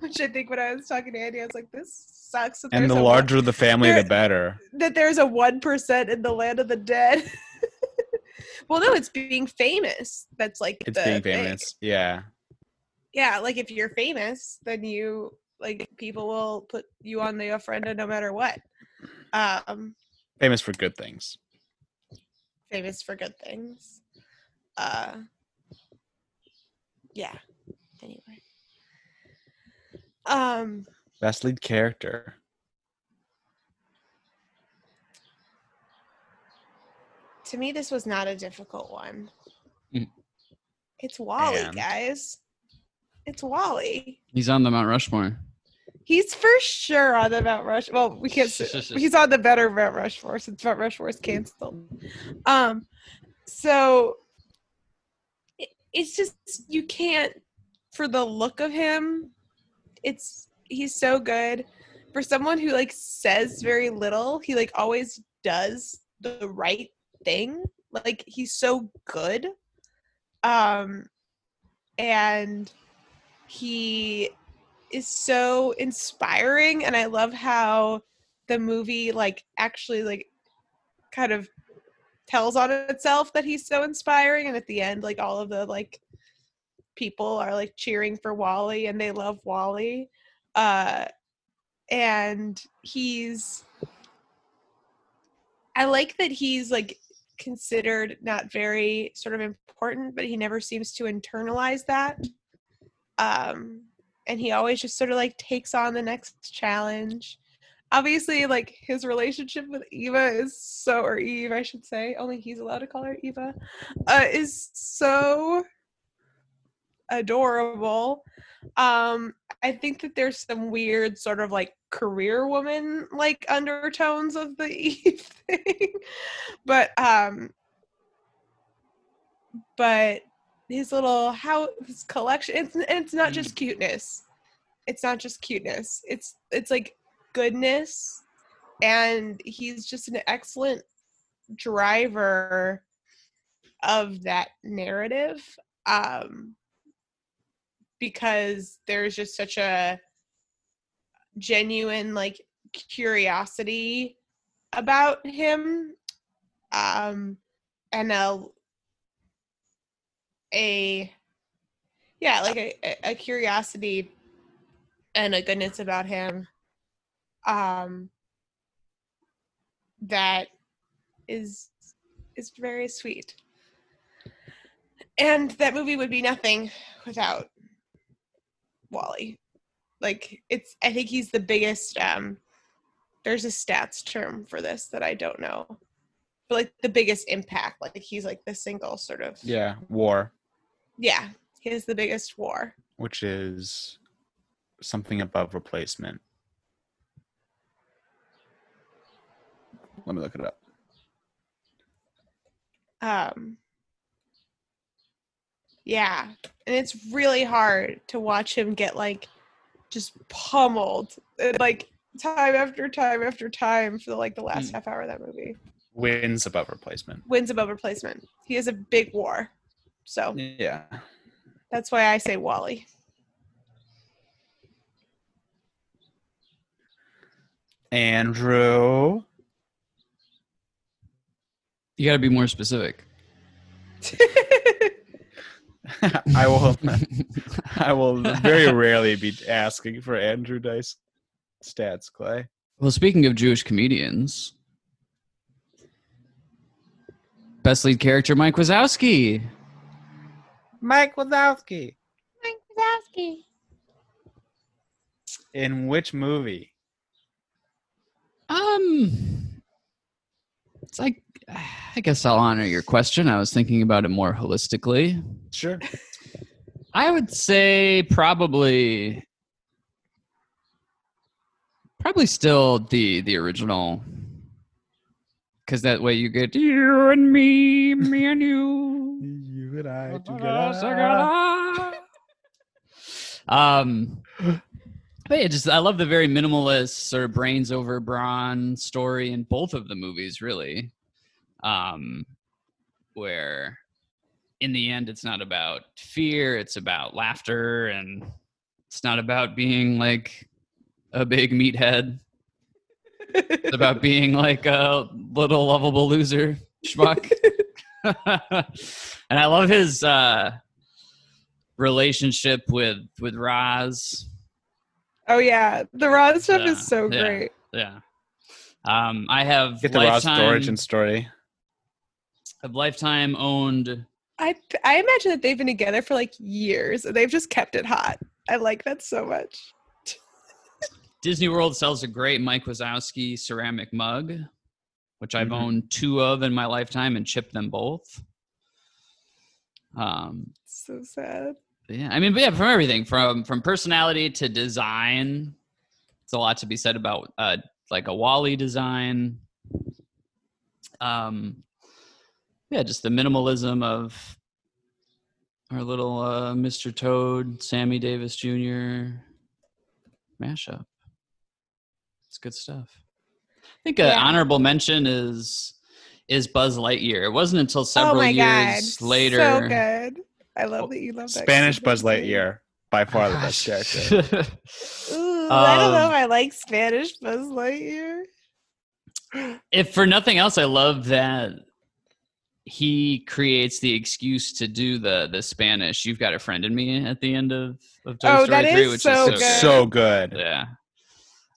Which I think when I was talking to Andy, I was like, "This sucks." and the a one- larger the family there- the better that there's a one percent in the land of the dead. well, no, it's being famous. That's like it's being thing. famous yeah Yeah, like if you're famous, then you like people will put you on the ofrenda no matter what. Um, famous for good things famous for good things. Uh, yeah. Anyway. Um Best lead character. to me this was not a difficult one. Mm. It's WALL-E, And? guys. It's WALL-E. He's on the Mount Rushmore. He's for sure on the Mount Rush. Well, we can't. he's on the better Mount Rushmore since Mount Rushmore is canceled. Um, so it, it's just you can't for the look of him. It's he's so good for someone who like says very little. He like always does the right thing. Like he's so good. Um, and he is so inspiring and i love how the movie like actually like kind of tells on itself that he's so inspiring and at the end like all of the like people are like cheering for WALL-E and they love WALL-E uh and he's i like that he's like considered not very sort of important but he never seems to internalize that um and he always just sort of like takes on the next challenge. Obviously, like his relationship with Eva is so, or Eve, I should say, only he's allowed to call her Eva, uh, is so adorable. Um, I think that there's some weird sort of like career woman like undertones of the Eve thing, but um, but his little how his collection it's it's not just cuteness it's not just cuteness it's it's like goodness and he's just an excellent driver of that narrative um because there's just such a genuine like curiosity about him um and a a yeah like a, a- curiosity and a goodness about him um that is is very sweet. And that movie would be nothing without WALL-E like it's i think he's the biggest um there's a stats term for this that i don't know but like the biggest impact like he's like the single sort of Yeah, War, yeah, he has the biggest war. which is something above replacement. Let me look it up. Um Yeah, and it's really hard to watch him get like just pummeled and, like time after time after time for like the last Hmm. half hour of that movie. Wins above replacement. Wins above replacement. He has a big war. So Yeah. that's why I say WALL-E. Andrew. You got to be more specific. I will I will very rarely be asking for Andrew Dice stats, Clay. Well, speaking of Jewish comedians, best lead character Mike Wazowski. Mike Wazowski. Mike Wazowski. In which movie? Um, it's like I guess I'll honor your question. I was thinking about it more holistically. Sure. I would say probably probably still the the original because that way you get you and me, me and you. You and I together. um but yeah, just I love the very minimalist sort of brains over brawn story in both of the movies, really. Um where in the end it's not about fear, it's about laughter and it's not about being like a big meathead. It's about being like a little lovable loser schmuck. and I love his uh relationship with with Roz. Oh yeah, the Rod stuff Yeah, is so yeah. great. Yeah. Um I have Get the Roz lifetime origin story. Have lifetime owned I I imagine that they've been together for like years and they've just kept it hot. I like that so much. Disney World sells a great Mike Wazowski ceramic mug, which I've Mhm. owned two of in my lifetime and chipped them both. Um, So sad. yeah, I mean, but yeah, from everything from from personality to design, it's a lot to be said about uh, like a WALL-E design. Um, yeah, just the minimalism of our little uh, Mr. Toad, Sammy Davis Jr. mashup. It's good stuff. I think an Yeah. honorable mention is is Buzz Lightyear. It wasn't until several oh my years god. later. So good. I love that you love that. Spanish Buzz. Lightyear, by far the best character. Ooh, I don't know Um, if I like Spanish Buzz Lightyear. if for nothing else, I love that he creates the excuse to do the the Spanish. You've got a friend in me at the end of, of Toy Oh, Story that 3, is which so is so good. good. so good. Yeah.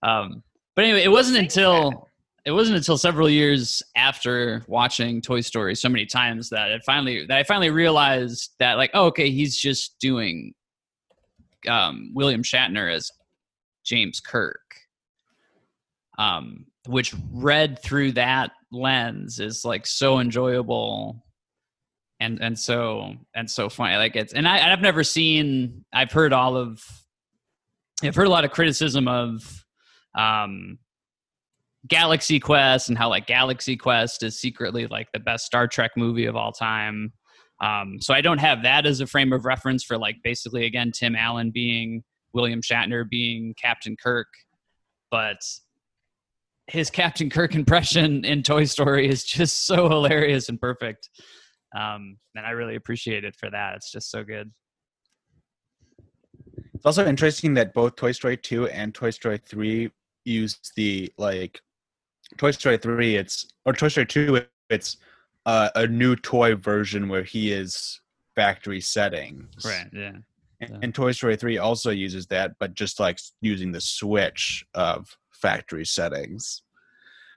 Um, but anyway, it wasn't until it wasn't until several years after watching Toy Story so many times that it finally that I finally realized that like, oh, okay, he's just doing um, William Shatner as James Kirk. Um, which read through that lens is like so enjoyable and and so and so funny like it's and I, i've never seen i've heard all of i've heard a lot of criticism of um galaxy quest and how like galaxy quest is secretly like the best star trek movie of all time. Um so i don't have that as a frame of reference for like basically again tim allen being william shatner being captain kirk but his captain kirk impression in toy story is just so hilarious and perfect um, and I really appreciate it for that. It's just so good. It's also interesting that both Toy Story 2 and Toy Story 3 use the like Toy Story 3 it's or Toy Story 2 it's uh, a new toy version where he is factory settings. Yeah. And, Yeah. and Toy Story 3 also uses that but just like using the switch of factory settings.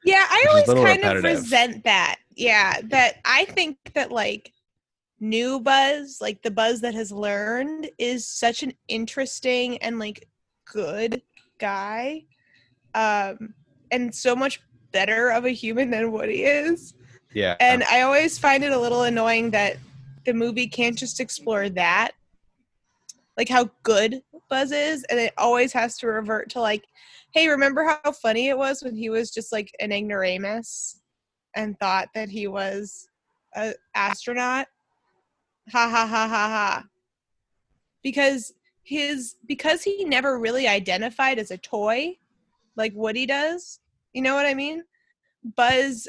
Yeah, I Which is a always kind of resent that. Yeah, that I think that like new Buzz, like the Buzz that has learned, is such an interesting and like good guy, um, and so much better of a human than Woody is. Yeah. And I always find it a little annoying that the movie can't just explore that, like how good Buzz is, and it always has to revert to like, hey, remember how funny it was when he was just like an ignoramus and thought that he was an astronaut? Ha ha ha ha ha. Because his because he never really identified as a toy like Woody does. You know what I mean? Buzz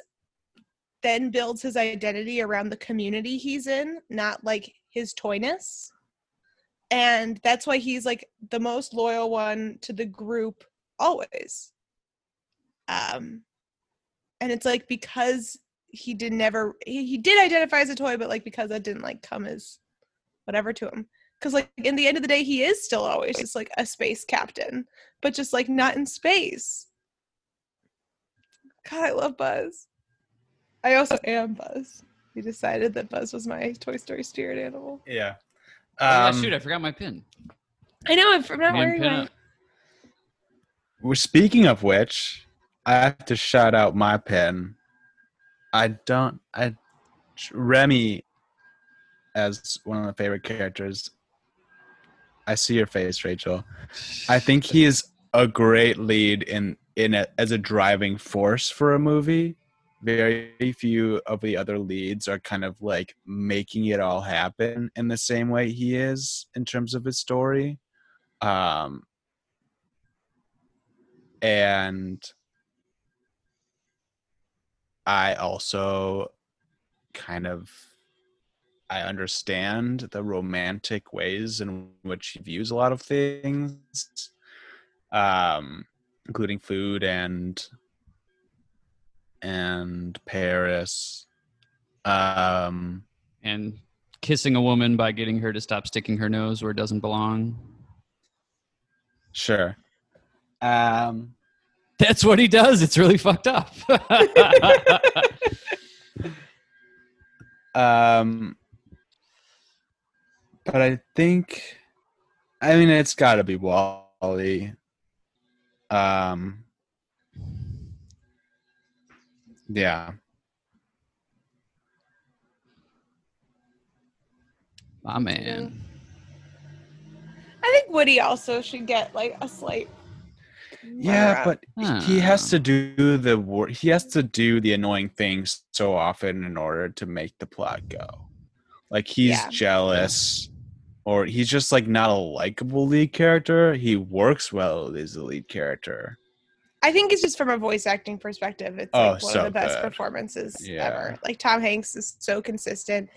then builds his identity around the community he's in, not like his toyness. And that's why he's like the most loyal one to the group always. Um and it's like because he did never he, he did identify as a toy, but like because that didn't like come as whatever to him. Cause like in the end of the day, he is still always just like a space captain, but just like not in space. God, I love Buzz. I also am Buzz. We decided that Buzz was my Toy Story spirit animal. yeah. oh, Um, shoot, I forgot my pin. I know. I'm, I'm not Man, wearing pin my. Speaking of which, I have to shout out my pen. I don't. I Remy as one of my favorite characters. I see your face, Rachel. I think he is a great lead in in a, as a driving force for a movie. Very few of the other leads are kind of like making it all happen in the same way he is in terms of his story. Um, and I also kind of I understand the romantic ways in which he views a lot of things, um, including food and and Paris. Um, And kissing a woman by getting her to stop sticking her nose where it doesn't belong. sure. Um, That's what he does. It's really fucked up. um, but I think, I mean, it's got to be WALL-E. Um, yeah, My man. I think Woody also should get like a slight. Yeah, runner-up. but he has to do the work. He has to do the annoying things so often in order to make the plot go. Like he's Yeah. jealous, or he's just like not a likable lead character. He works well as a lead character. I think it's just from a voice acting perspective. It's Oh, like one so of the best good. performances Yeah. ever. Like Tom Hanks is so consistent.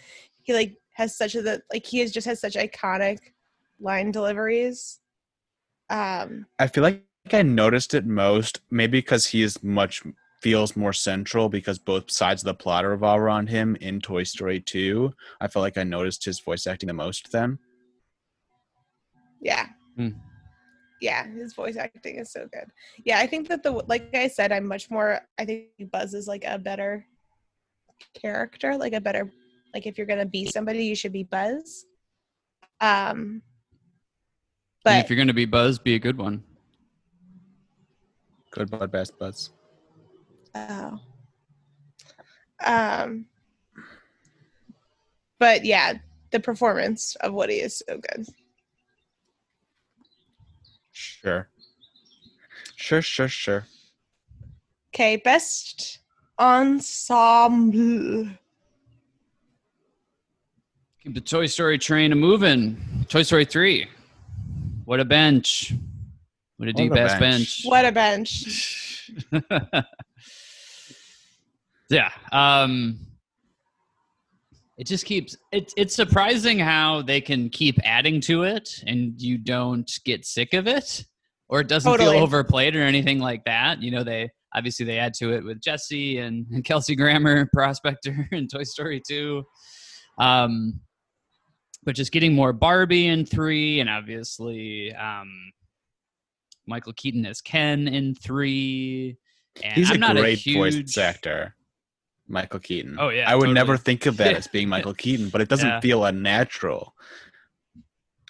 He like has such a the like he has just has such iconic line deliveries. Um I feel like I noticed it most, maybe because he is much feels more central because both sides of the plot revolve around him in Toy Story 2. I felt like I noticed his voice acting the most then. yeah. Hmm. Yeah, his voice acting is so good. Yeah, I think that the like I said, I'm much more I think Buzz is like a better character, like a better like if you're gonna be somebody, you should be Buzz. Um And but if you're going to be Buzz, be a good one. Good bud, best buds. Oh. Um. But yeah, the performance of Woody is so good. Sure. Sure, sure, sure. Okay, best ensemble. Keep the Toy Story train a moving. Toy Story 3. What a bench. What a What deep a ass bench. bench. What a bench. yeah. Um it just keeps it, it's surprising how they can keep adding to it and you don't get sick of it or it doesn't Totally. feel overplayed or anything like that. You know, they obviously they add to it with Jesse and, and Kelsey Grammer, Prospector, and Toy Story 2. Um but just getting more Barbie in three, and obviously um, Michael Keaton as Ken in three. And He's I'm a not great huge, voice actor. Michael Keaton. Oh, yeah, I would totally. never think of that as being Michael Keaton, but it doesn't Yeah. feel unnatural.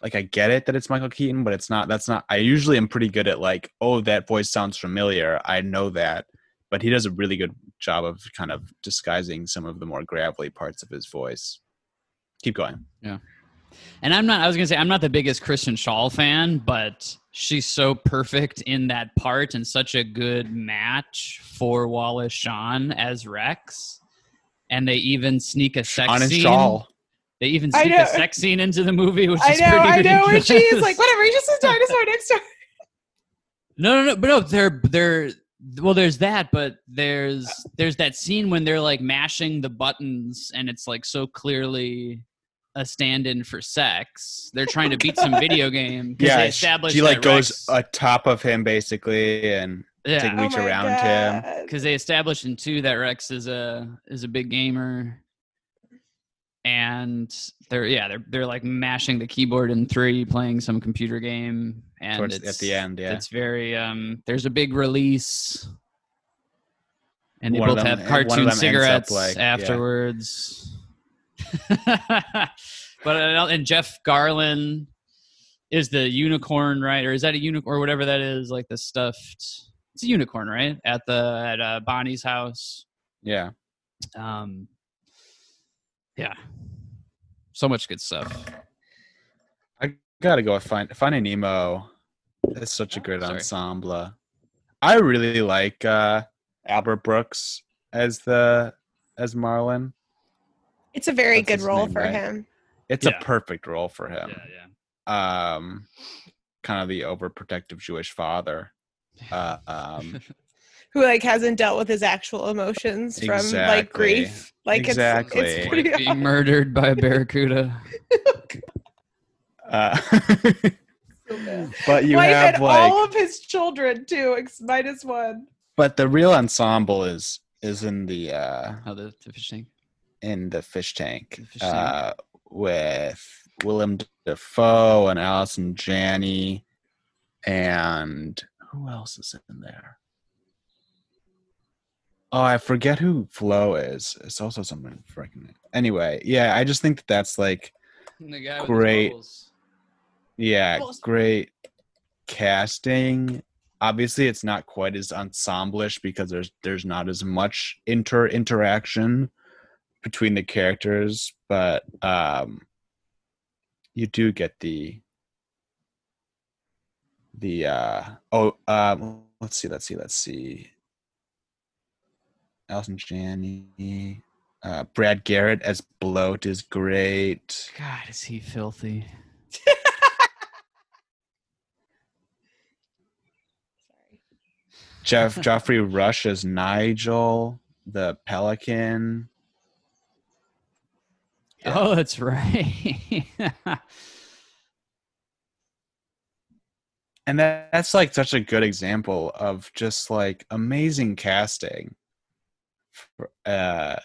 Like I get it that it's Michael Keaton, but it's not that's not I usually am pretty good at like, oh, that voice sounds familiar. I know that. But he does a really good job of kind of disguising some of the more gravelly parts of his voice. Keep going. And I'm not. I was gonna say I'm not the biggest Kristen Schaal fan, but she's so perfect in that part and such a good match for Wallace Shawn as Rex. And they even sneak a sex On scene. Schaal. They even sneak a sex scene into the movie, which I is know, pretty I know. And ridiculous. she's like, whatever, he's just a dinosaur next door. No, no, no, but no, they're they're well. There's that, but there's there's that scene when they're like mashing the buttons, and it's like so clearly a stand-in for sex. They're trying to beat some video game. 'cause they Yeah, established she like goes Rex- atop of him basically and yeah, take reach Oh my around him. Because they established in two that Rex is a is a big gamer, and they're yeah they're they're like mashing the keyboard in three, playing some computer game, and Towards- it's, at the end, yeah. it's very um. There's a big release, and they One both them- have one of them cartoon cigarettes like, yeah. but uh, and Jeff Garlin is the unicorn, right? Or is that a unicorn or whatever that is? Like the stuffed. It's a unicorn, right? At the at uh, Bonnie's house. Yeah. Um, yeah, so much good stuff. I gotta go Find Finding Nemo. It's such a great sorry. ensemble. I really like uh, Albert Brooks as the as Marlin. It's a very That's good role name, for right? him. It's Yeah. a perfect role for him. yeah. Um, kind of the overprotective Jewish father. Uh, um, Who like hasn't dealt with his actual emotions from like grief. Like it's Exactly. it's Like pretty being murdered by a barracuda. uh, but you Wife have like, all of his children too, ex- minus one. but the real ensemble is is in the uh, Oh, the, the fish tank. In the fish tank, The fish tank. uh, with Willem Dafoe and Allison Janney, and who else is in there? Oh, I forget who Flo is. It's also someone freaking. Anyway, yeah, I just think that that's like The guy with Great. Yeah, great casting. Obviously, it's not quite as ensemble-ish because there's there's not as much inter interaction between the characters, but um, you do get the the uh oh um let's see let's see let's see Allison Janney uh Brad Garrett as Bloat is great God, is he filthy? Sorry. Jeff Geoffrey Rush as Nigel, the Pelican. Yeah. Oh, that's right. And that, that's like such a good example of just like amazing casting. For- Uh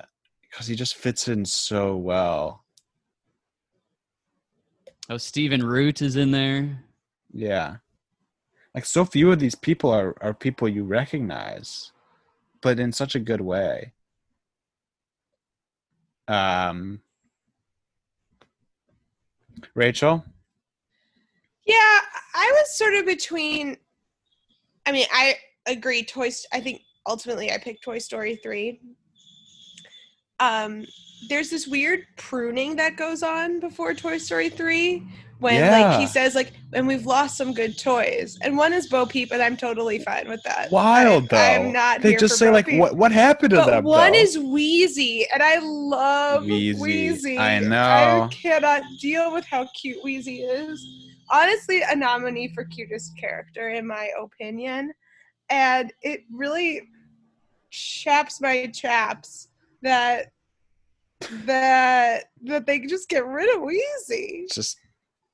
because he just fits in so well. oh, Stephen Root is in there. Yeah. Like so few of these people are, are people you recognize, but in such a good way. Um Rachel? Yeah, I was sort of between. I mean, I agree. Toy. I think ultimately I picked Toy Story three. Um, there's this weird pruning that goes on before Toy Story three when like he says like, and we've lost some good toys, and one is Bo Peep, and I'm totally fine with that. Wild though. I, I'm not. they just say Bo like Peep. what what happened to But them? one though? is Wheezy, and I love Wheezy. Wheezy. I know. I cannot deal with how cute Wheezy is. Honestly, a nominee for cutest character, in my opinion. And it really chaps my chaps that that that they just get rid of Wheezy. It's just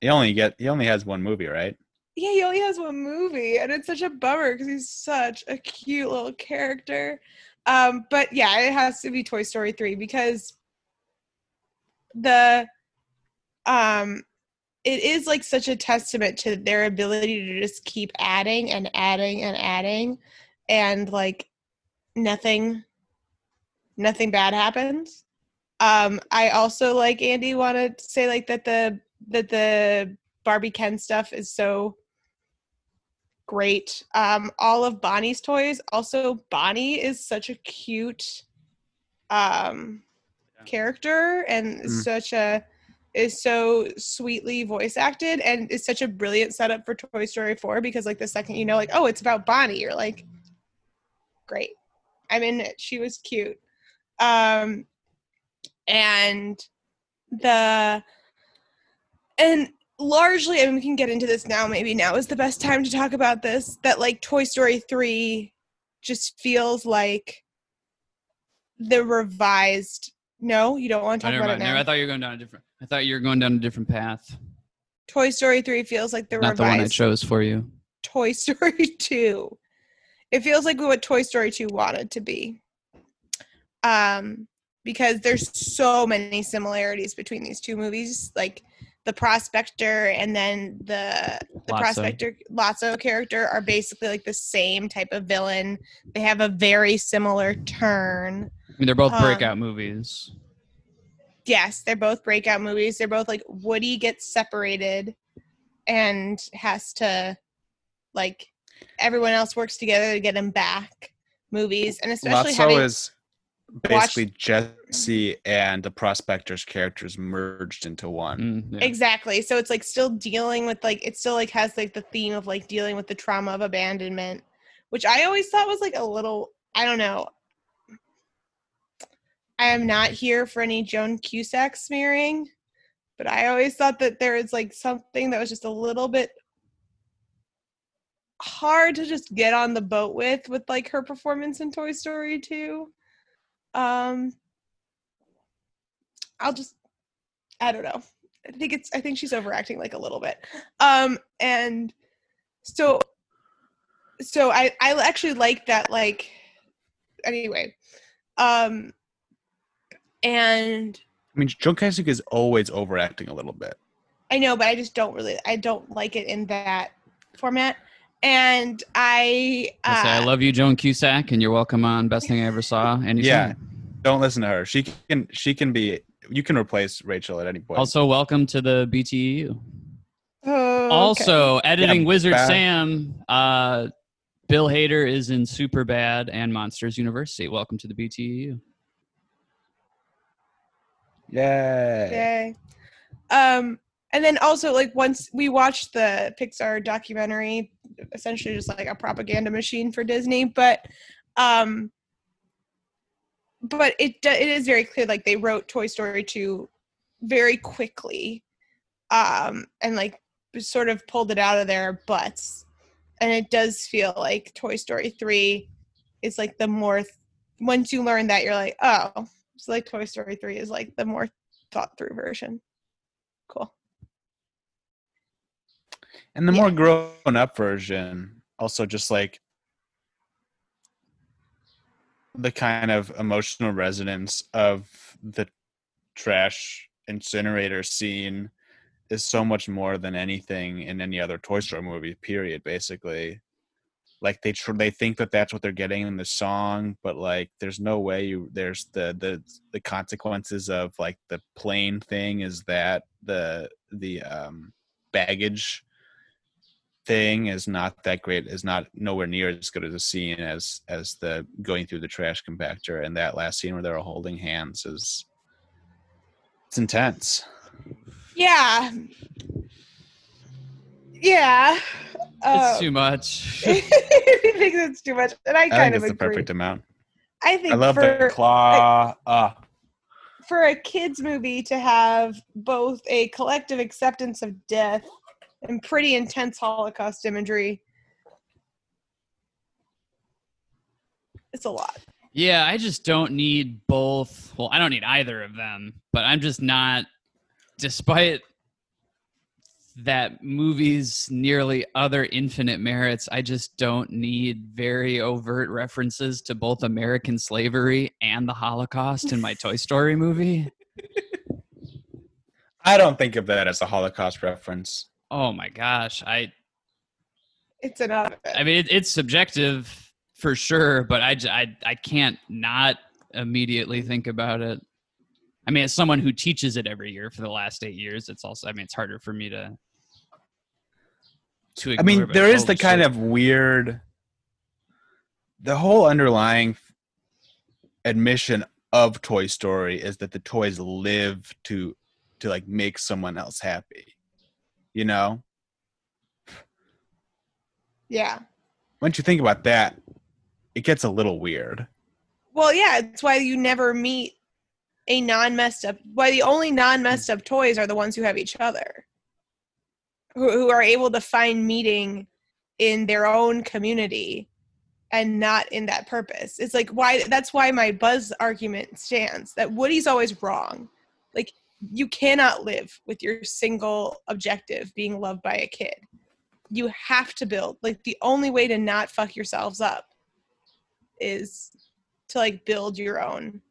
he only get he only has one movie, right? Yeah, he only has one movie, and it's such a bummer because he's such a cute little character. Um, but yeah, it has to be Toy Story three because the um it is like such a testament to their ability to just keep adding and adding and adding and like nothing nothing bad happens um i also like andy want to say like that the that the barbie ken stuff is so great um all of bonnie's toys also bonnie is such a cute um Yeah. character and is Mm. such a is so sweetly voice acted and is such a brilliant setup for Toy Story 4 because like the second you know like oh it's about Bonnie you're like great I'm in it she was cute um and the and largely and we can get into this now maybe now is the best time to talk about this that like Toy Story 3 just feels like the revised no you don't want to talk about mind. it now I thought you were going down a different. I thought you were going down a different path. Toy Story 3 feels like the Not the one I revised chose for you. Toy Story 2. It feels like what Toy Story 2 wanted to be. Um because there's so many similarities between these two movies like the prospector and then the the Lotso. prospector Lotso character are basically like the same type of villain. They have a very similar turn. I mean, they're both Um, breakout movies. yes, they're both breakout movies. They're both like Woody gets separated and has to like everyone else works together to get him back movies and especially Lotso having is basically Jesse and the Prospector's characters merged into one. Mm, yeah. exactly so it's like still dealing with like it still like has like the theme of like dealing with the trauma of abandonment which i always thought was like a little i don't know i am not here for any joan cusack smearing but i always thought that there is like something that was just a little bit hard to just get on the boat with with like her performance in toy story 2 um i'll just i don't know i think it's i think she's overacting like a little bit um and so so i i actually like that like anyway um and I mean, Joan Cusack is always overacting a little bit. I know, but I just don't really I don't like it in that format. And I I say I uh, love you, Joan Cusack, and you're welcome on Best Thing I Ever Saw. Anytime. Yeah. Don't listen to her. She can she can be you can replace Rachel at any point. Also, welcome to the BTU. Oh, okay. Also, editing Yeah, Wizard bad. Sam. Uh, Bill Hader is in Superbad and Monsters University. Welcome to the BTU. Yay. Yay. Um, and then also like once we watched the Pixar documentary, essentially just like a propaganda machine for Disney, but um but it it is very clear like they wrote Toy Story 2 very quickly. Um and like sort of pulled it out of their butts. And it does feel like Toy Story 3 is like the more th- once you learn that you're like, oh, it's like Toy Story 3 is like the more thought through version. Cool. And the Yeah. more grown up version, also just like the kind of emotional resonance of the trash incinerator scene is so much more than anything in any other Toy Story movie. Period. Basically, like they tr- they think that that's what they're getting in the song, but like there's no way you there's the the the consequences of like the plane thing is that the the um baggage thing is not that great is not nowhere near as good as a scene as as the going through the trash compactor and that last scene where they're holding hands is it's intense Yeah. Yeah. Uh, it's too much. he thinks it's too much, and I i kind think of it's the perfect amount I think i love for the claw uh for a kids movie to have both a collective acceptance of death and pretty intense Holocaust imagery, it's a lot. Yeah, I just don't need both. Well, I don't need either of them, but I'm just not, despite that movie's nearly other infinite merits, I just don't need very overt references to both American slavery and the Holocaust in my Toy Story movie. i don't think of that as a holocaust reference Oh my gosh. I It's enough. I mean, it, it's subjective for sure, but I, I I can't not immediately think about it. I mean, as someone who teaches it every year for the last eight years, it's also, I mean, it's harder for me to. to I mean, there is the holy kind of weird, the whole underlying admission of Toy Story is that the toys live to to like make someone else happy. You know, Yeah. once you think about that, it gets a little weird. Well, yeah, it's why you never meet a non messed up. Why the only non messed up toys are the ones who have each other, who, who are able to find meaning in their own community and not in that purpose. It's like why that's why my Buzz argument stands that Woody's always wrong. Like you cannot live with your single objective being loved by a kid. You have to build like the only way to not fuck yourselves up is to like build your own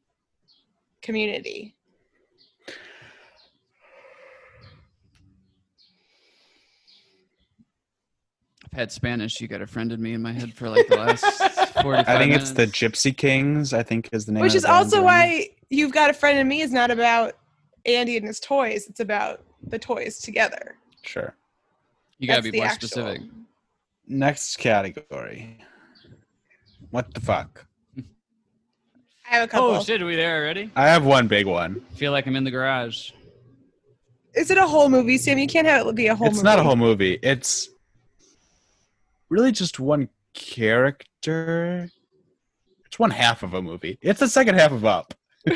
community. I've had Spanish. You got a friend in me in my head for like the last 45 I think it's the. Gypsy Kings. I think is the name. Which of is the also why you've got a friend in me is not about Andy and his toys. It's about the toys together. Sure. You got to That's be more actual- specific. Next category. What the fuck? I have a couple. Oh, shit. Are we there already? I have one big one. feel like I'm in the garage. Is it a whole movie, Sam? You can't have it be a whole movie. it's movie. not a whole movie. It's really just one character. It's one half of a movie. It's the second half of Up.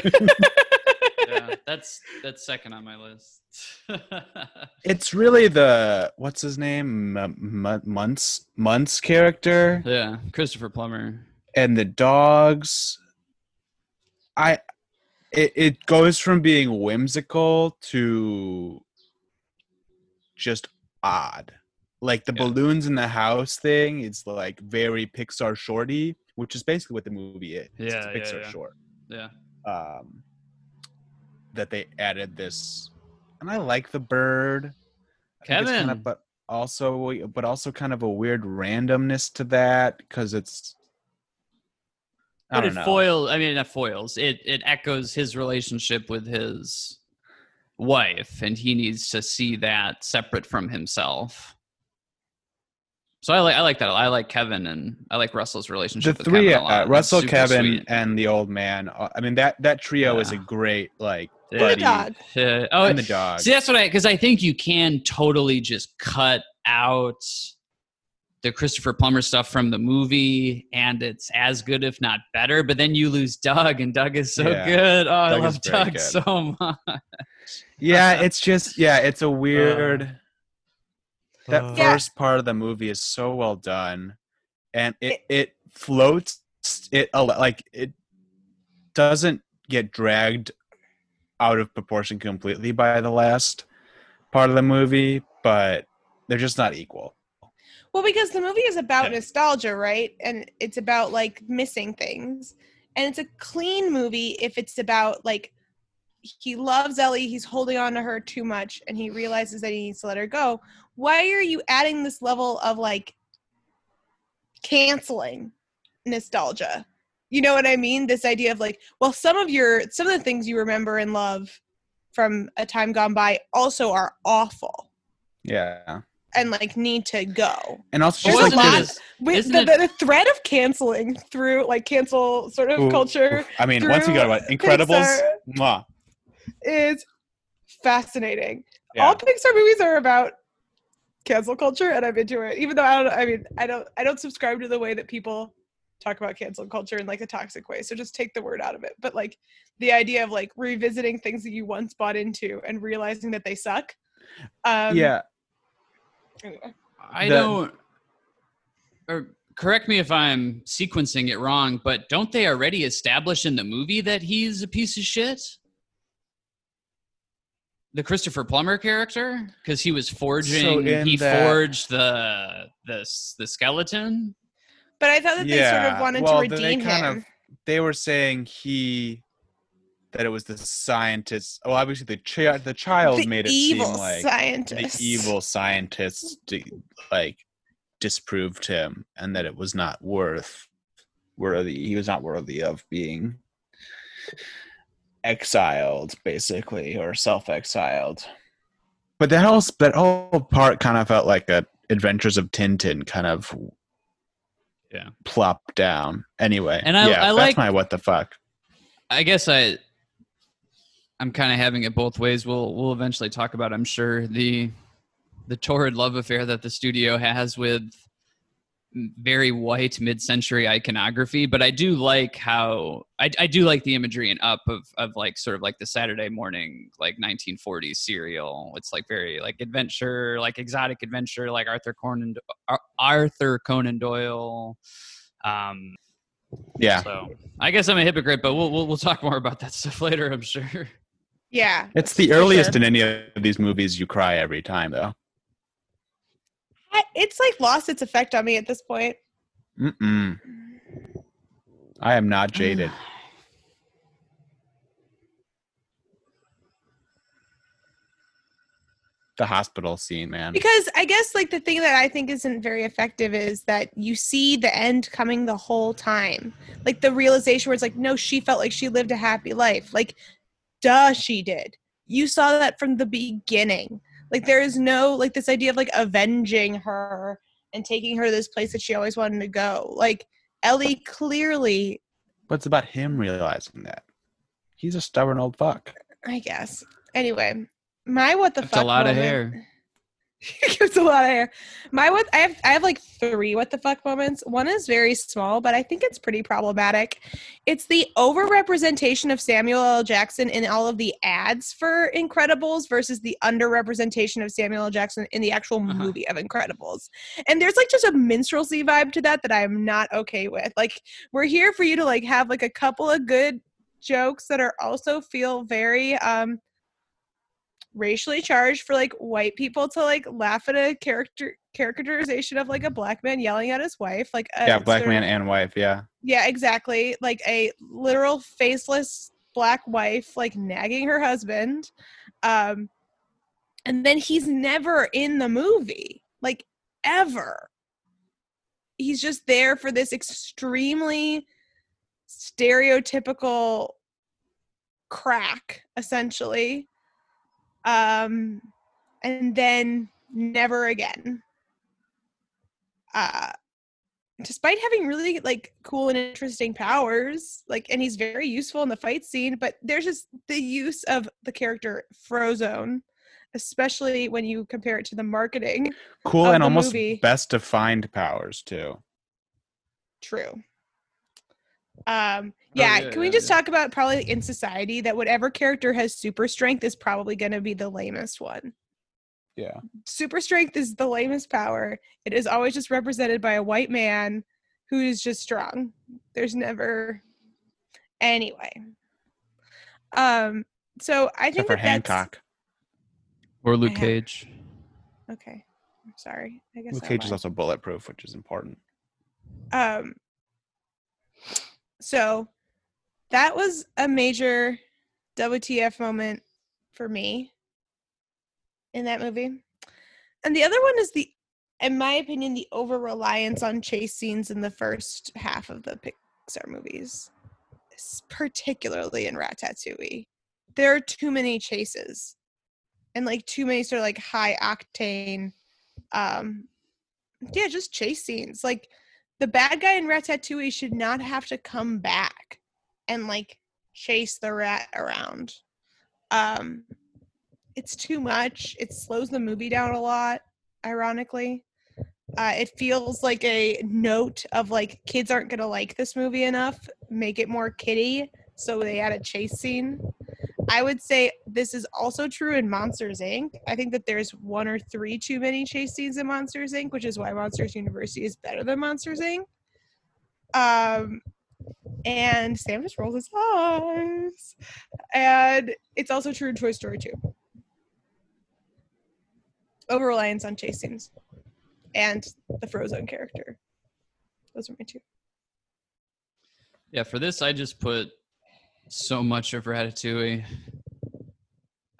yeah, that's that's second on my list. It's really the what's his name, M- M- character yeah, Christopher Plummer. and the dogs. I it it goes from being whimsical to just odd. Like the Yeah. balloons in the house thing, it's like very Pixar shorty, which is basically what the movie is. It's Yeah, a yeah, Pixar yeah. short. Yeah. Um, that they added this, and I like the bird. I think it's Kevin. kinda, but also, but also kind of a weird randomness to that because it's. I but it know. foils. I mean, not foils. It it echoes his relationship with his wife, and he needs to see that separate from himself. So I like I like that. I like Kevin and I like Russell's the relationship. with three Kevin uh, Russell, Kevin, sweet. and the old man. uh, I mean that that trio is a great like Yeah. The buddy dog. Yeah. Oh, and the dog. See, that's what I because I think you can totally just cut out the Christopher Plummer stuff from the movie, and it's as good, if not better. But then you lose Doug, and Doug is so Yeah. good. Oh, I Doug is love Doug good. so much. yeah, it's just yeah, it's a weird. that Uh, Yeah. first part of the movie is so well done, and it it floats. It a like it doesn't get dragged out of proportion completely by the last part of the movie, but they're just not equal. Well, because the movie is about Yeah. nostalgia, right? And it's about like missing things. And it's a clean movie if it's about like he loves Ellie, he's holding on to her too much, and he realizes that he needs to let her go. Why are you adding this level of like canceling nostalgia? You know what I mean? This idea of like, well, some of your some of the things you remember and love from a time gone by also are awful Yeah, and like need to go. and also just like lot- this- With Isn't the, it- the, the thread of canceling through like cancel sort of Ooh, culture I mean, once you go got about Incredibles, Pixar is fascinating. Yeah. All Pixar movies are about cancel culture, and I'm into it. Even though I don't, I mean, I don't, I don't subscribe to the way that people talk about cancel culture in like a toxic way. So just take the word out of it. But like the idea of like revisiting things that you once bought into and realizing that they suck. Um, yeah, Anyway. I The- don't. Or correct me if I'm sequencing it wrong, but don't they already establish in the movie that he's a piece of shit? The Christopher Plummer character, because he was forging, in he that- forged the the the skeleton. But I thought that they sort of wanted well, to they redeem kind him. of- they were saying he that it was the scientists. Well, obviously the chi- the child the made it evil seem like scientist. the evil scientists d- like disproved him, and that it was not worth worthy. He was not worthy of being exiled, basically, or self-exiled. But that whole that whole part kind of felt like a Adventures of Tintin kind of Yeah. plop down. Anyway, And I- yeah, I that's like- my what the fuck. I guess I I'm kind of having it both ways. We'll we'll eventually talk about I'm sure the the torrid love affair that the studio has with very white mid-century iconography but i do like how I, I do like the imagery and up of, of like sort of like the saturday morning like 1940s serial it's like very like adventure like exotic adventure like arthur conan arthur conan doyle um Yeah, so I guess I'm a hypocrite, but we'll we'll, we'll talk more about that stuff later. I'm sure. Yeah. it's the earliest sure. in any of these movies. You cry every time, though. I- It's like lost its effect on me at this point. Mm-mm. I am not jaded. the hospital scene, man. Because I guess like the thing that I think isn't very effective is that you see the end coming the whole time. Like the realization where it's like, no, she felt like she lived a happy life. Like, duh, she did. You saw that from the beginning. Like there is no like this idea of like avenging her and taking her to this place that she always wanted to go. Like Ellie clearly, But it's about him realizing that he's a stubborn old fuck. I guess. Anyway, my what the That's fuck a lot of hair. it's a lot of hair. My what I have I have like three what the fuck moments. One is very small, but I think it's pretty problematic. It's the overrepresentation of Samuel L. Jackson in all of the ads for Incredibles versus the underrepresentation of Samuel L. Jackson in the actual Uh-huh. movie of Incredibles. And there's like just a minstrelsy vibe to that that I am not okay with. Like we're here for you to like have like a couple of good jokes that are also feel very um racially charged for like white people to like laugh at a character characterization of like a black man yelling at his wife like a, yeah, black man of- and wife. Yeah, yeah exactly. Like a literal faceless black wife like nagging her husband um and then he's never in the movie like ever. He's just there for this extremely stereotypical crack essentially um and then never again uh despite having really like cool and interesting powers like and he's very useful in the fight scene but there's just the use of the character frozone especially when you compare it to the marketing Cool and almost movie. best defined powers too. True. Um, yeah, yeah, can we yeah, just yeah. talk about probably in society that whatever character has super strength is probably going to be the lamest one. Yeah. Super strength is the lamest power. It is always just represented by a white man who is just strong. There's never anyway. Um, so I think Except for that Hancock. Or Luke Cage. Okay, I'm sorry. I guess Luke Cage is also bulletproof, which is important. Um, so that was a major WTF moment for me in that movie. And the other one is the, in my opinion, the over reliance on chase scenes in the first half of the Pixar movies, particularly in Ratatouille. There are too many chases and like too many sort of like high octane, um, yeah, just chase scenes. Like the bad guy in Ratatouille should not have to come back and like chase the rat around. Um it's too much. It slows the movie down a lot, ironically. Uh, it feels like a note of like kids aren't gonna like this movie enough. Make it more kiddie, so they add a chase scene. I would say this is also true in Monsters Inc. I think that there's one or three too many chase scenes in Monsters Inc., which is why Monsters University is better than Monsters Inc. Um, and Sam just rolls his eyes. And it's also true in Toy Story 2. Over reliance on chase scenes and the Frozone character. Those are my two. Yeah, for this, I just put so much of Ratatouille.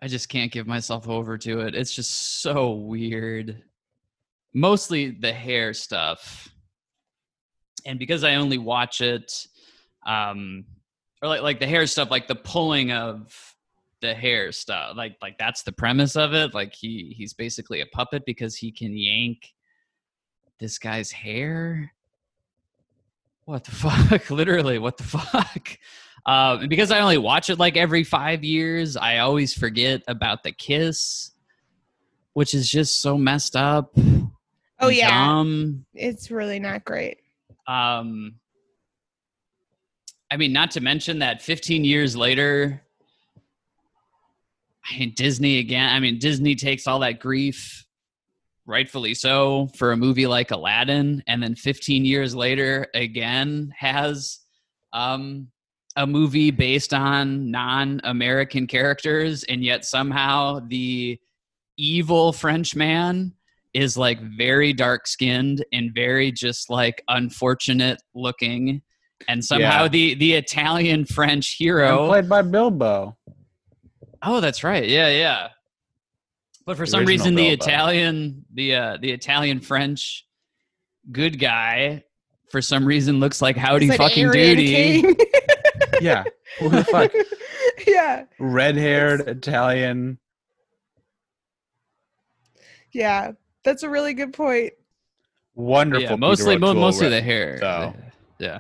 I just can't give myself over to it. It's just so weird. Mostly the hair stuff. And because I only watch it, um, or like like the hair stuff, like the pulling of the hair stuff, like like that's the premise of it. Like he he's basically a puppet because he can yank this guy's hair what the fuck literally what the fuck um and because i only watch it like every five years i always forget about the kiss which is just so messed up Oh, yeah. dumb. It's really not great. um i mean not to mention that 15 years later i mean disney again i mean disney takes all that grief rightfully so for a movie like aladdin and then 15 years later again has um a movie based on non-american characters and yet somehow the evil french man is like very dark skinned and very just like unfortunate looking and somehow Yeah. the the italian french And hero played by Bilbo. Oh, that's right. Yeah, yeah. But for The some original reason, the Italian, the uh, the Italian French good guy, for some reason, looks like Howdy It's an fucking Aryan Doody. king. Yeah. Who the fuck? yeah, Red haired Italian. yeah. That's a really good point. Wonderful. Yeah, mostly mo- O'Toole mostly re- the hair. so. Yeah,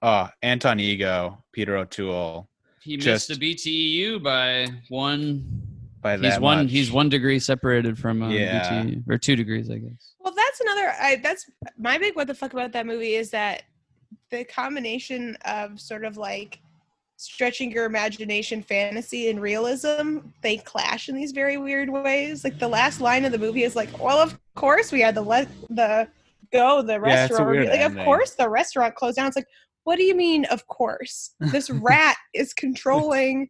Uh, Anton Ego, Peter O'Toole. he Just- missed the BTU by one. By He's that one. much. He's one degree separated from uh, Yeah. BTU, or two degrees, I guess. Well, that's another. I, that's my big what the fuck about that movie is that the combination of sort of like stretching your imagination, fantasy, and realism they clash in these very weird ways. Like the last line of the movie is like, "Well, of course we had the let the go the Yeah, restaurant. weird like, of ending. course the restaurant closed down." It's like, what do you mean? Of course, this rat is controlling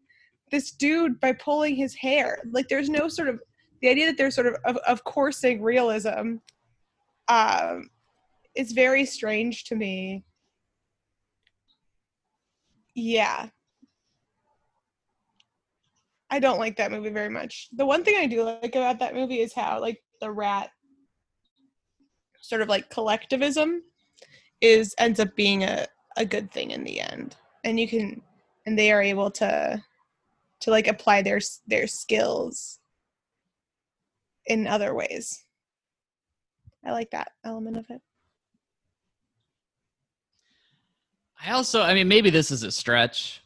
this dude by pulling his hair. Like, there's no sort of the idea that there's sort of of, of coursing realism um it's very strange to me yeah. I don't like that movie very much. The one thing i do like about that movie is how like the rat sort of like collectivism is ends up being a a good thing in the end. And you can and they are able to to like apply their their skills in other ways. I like that element of it I also, I mean, maybe this is a stretch,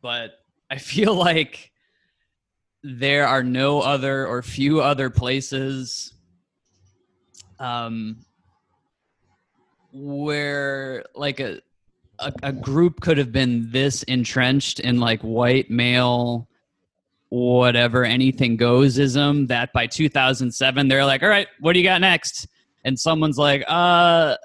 but I feel like there are no other or few other places um, where like a, a a group could have been this entrenched in like white male whatever anything goes ism that by 2007 they're like all right what do you got next? And someone's like uh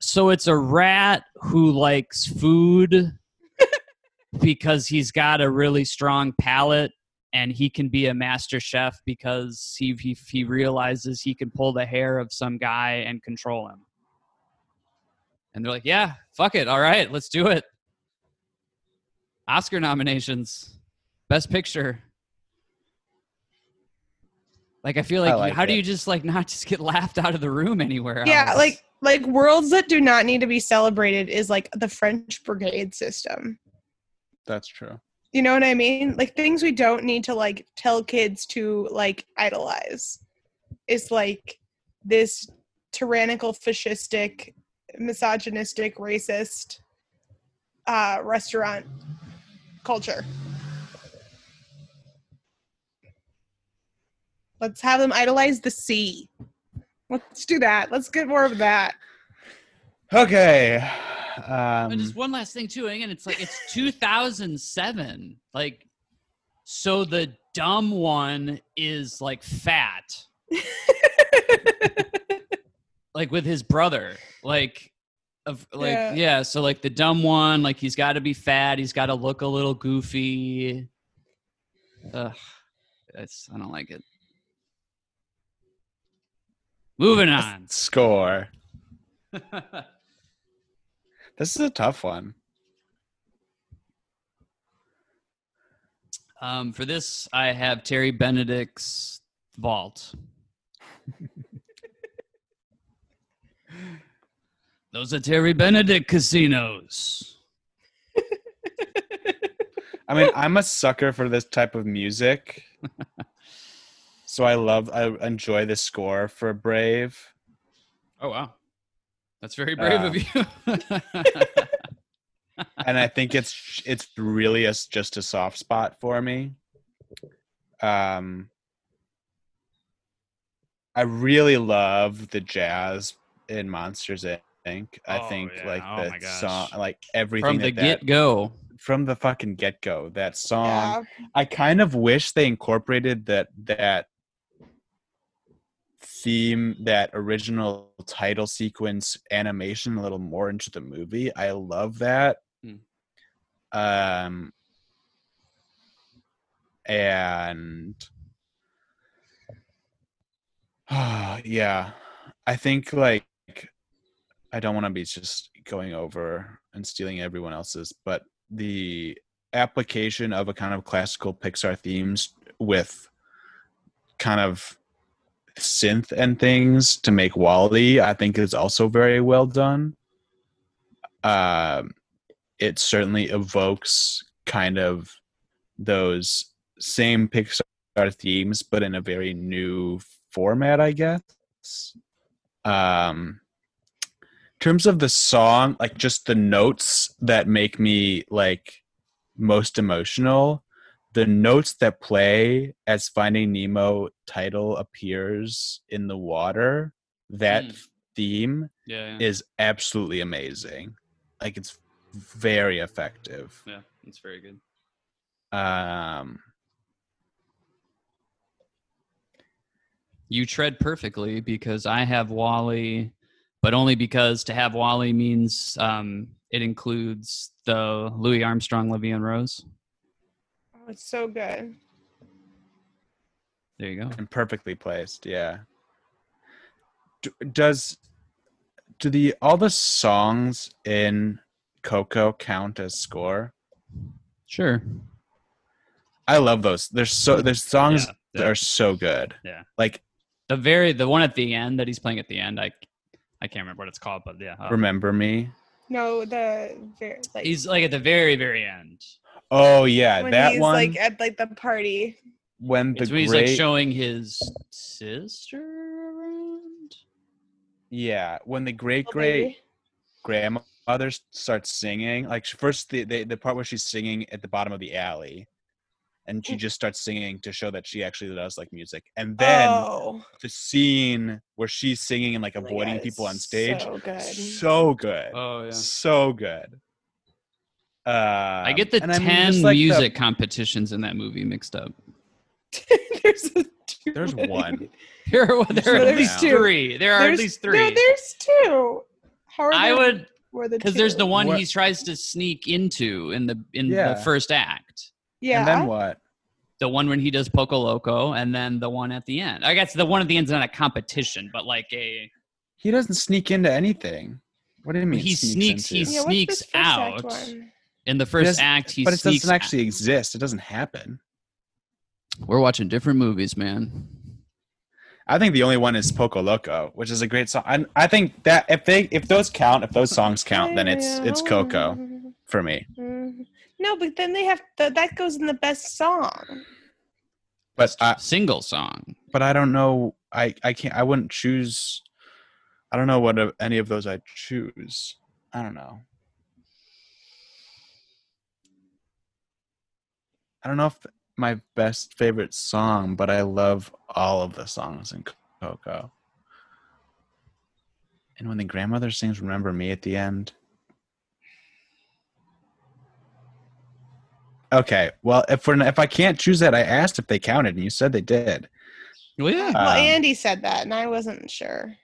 so it's a rat who likes food because he's got a really strong palate and he can be a master chef because he, he he realizes he can pull the hair of some guy and control him. And they're like, "Yeah, fuck it. All right, let's do it." Oscar nominations. Best picture. Like I feel I like, like how do you just like not just get laughed out of the room anywhere yeah else? like like worlds that do not need to be celebrated is like the french brigade system. That's true. you know what i mean? Like things we don't need to like tell kids to like idolize. Is like this tyrannical fascistic misogynistic racist uh restaurant culture let's have them idolize the sea let's do that let's get more of that Okay. And Um, just one last thing too. Again, it's like it's 2007. Like, so the dumb one is like fat, like with his brother. Like, of like Yeah. yeah. So like the dumb one, like he's got to be fat. He's got to look a little goofy. Ugh, it's I don't like it. Moving on. score. This is a tough one. Um, for this, I have Terry Benedict's Vault. Those are Terry Benedict casinos. I mean, I'm a sucker for this type of music. So I love, I enjoy the score for Brave. Oh wow, that's very brave Uh, of you. and I think it's it's really a, just a soft spot for me. Um, I really love the jazz in Monsters Inc. I Oh, think yeah. like Oh my the gosh. song, like everything From the that that- get go. from the fucking get go. That song, yeah I kind of wish they incorporated that that theme, that original title sequence animation a little more into the movie. I love that. Hmm. Um and yeah, I think like I don't want to be just going over and stealing everyone else's, but the application of a kind of classical Pixar themes with kind of synth and things to make WALL-E, I think is also very well done. Um, it certainly evokes kind of those same Pixar themes, but in a very new format, I guess. Um, in terms of the song, like just the notes that make me like most emotional, the notes that play as Finding Nemo title appears in the water, that Mm. theme Yeah, is absolutely amazing. Like it's very effective. yeah, it's very good. Um You tread perfectly because I have WALL-E, but only because to have WALL-E means um, it includes the Louis Armstrong, La Vie en Rose. It's so good There you go. and perfectly placed, yeah. D- does do the all the songs in Coco count as score? Sure. I love those. There's so there's songs Yeah, that are so good. Yeah. Like The very the one at the end that he's playing at the end, I I can't remember what it's called, but yeah. uh, Remember Me. No, the very like He's like at the very, very end. Oh yeah, when that he's one like at like the party. when the It's when he's great like showing his sister around. yeah when the great great grandmother starts singing like first the, the the part where she's singing at the bottom of the alley and Mm. she just starts singing to show that she actually does like music and then oh, the scene where she's singing and like oh avoiding God, people on stage So good. so good Oh yeah. so good uh I get the and I mean, ten just, like, the- music competitions in that movie mixed up. there's a too There's many. one. There are, there are at least two. three. There are There's- at least three. No, there's two. How are I there would more than because there's the one What- he tries to sneak into in the in Yeah. the first act. Yeah. and then what The one when he does Poco Loco, and then the one at the end. I guess the one at the end's not a competition, but like a he doesn't sneak into anything what do you mean He sneaks- into? he yeah, sneaks this first act out. one? In the first act he but it doesn't actually exist it doesn't happen We're watching different movies, man. I think the only one is Poco Loco, which is a great song. I, I think that if they if those count, if those songs count, then it's it's Coco for me. Mhm. No, but then they have the, that goes in the best song. But I Single song. but I don't know. I I can't. I wouldn't choose. I don't know what any of those I choose. I don't know. I don't know if my best favorite song, but I love all of the songs in Coco. And when the grandmother sings "Remember Me" at the end. Okay, well, if we're if I can't choose that, I asked if they counted, and you said they did. Well, yeah. Well, Um, Andy said that, and I wasn't sure.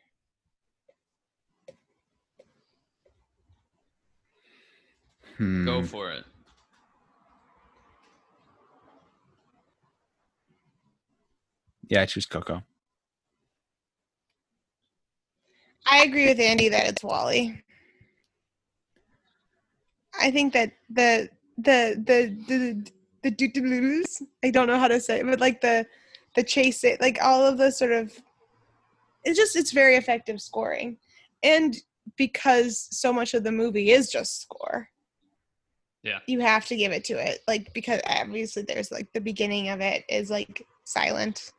Hmm. Go for it. Yeah, I choose Coco. I agree with Andy that it's WALL-E. I think that the the the the the doo-doo-doos, I don't know how to say it, but like the the chase it, like all of the sort of it's just it's very effective scoring. And because so much of the movie is just score. Yeah. You have to give it to it. Like because obviously there's like the beginning of it is like silent.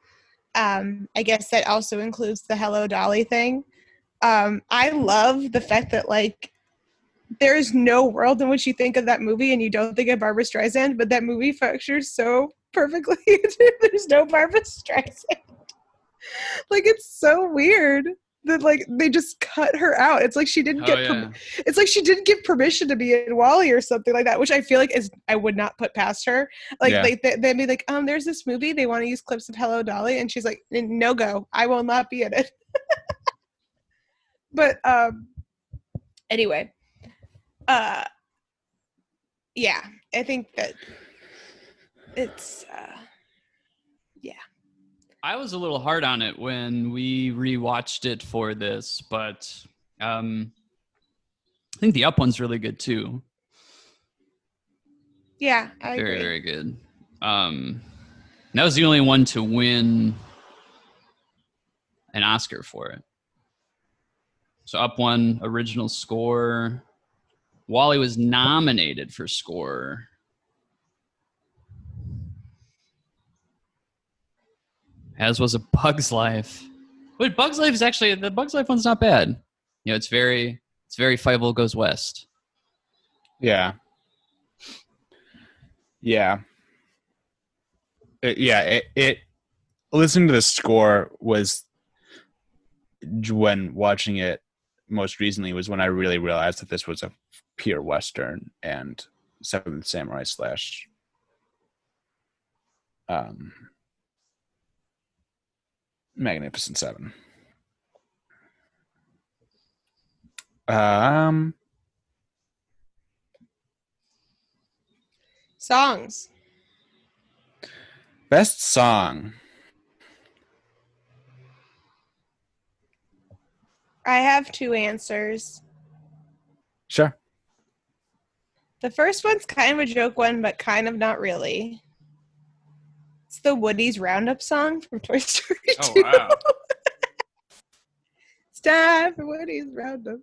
Um I guess that also includes the Hello Dolly thing. Um i love the fact that like there is no world in which you think of that movie and you don't think of barbra streisand but that movie functions so perfectly. There's no barbra streisand. Like it's so weird that like they just cut her out it's like she didn't Oh, get yeah. perm- it's like she didn't give permission to be in WALL-E or something like that which i feel like is i would not put past her like Yeah. like they, they'd be like um there's this movie they want to use clips of hello dolly and she's like no go i will not be in it but um anyway uh yeah i think that it's uh I was a little hard on it when we rewatched it for this, but um, I think the up one's really good too. yeah i very, agree very good. Um, that was the only one to win an Oscar for it. So up one original score. WALL-E was nominated for score. As was a Bug's Life. But Bug's Life is actually the Bug's Life one's not bad. You know, it's very it's very Five Goes West. Yeah. Yeah. It- yeah, it, it listening to the score was when watching it most recently was when I really realized that this was a pure western and Seventh Samurai slash um Magnificent Seven. Um songs Best song. i have two answers Sure. the first one's kind of a joke one but kind of not really it's the woody's roundup song from toy story 2 wow. It's time for Woody's Roundup.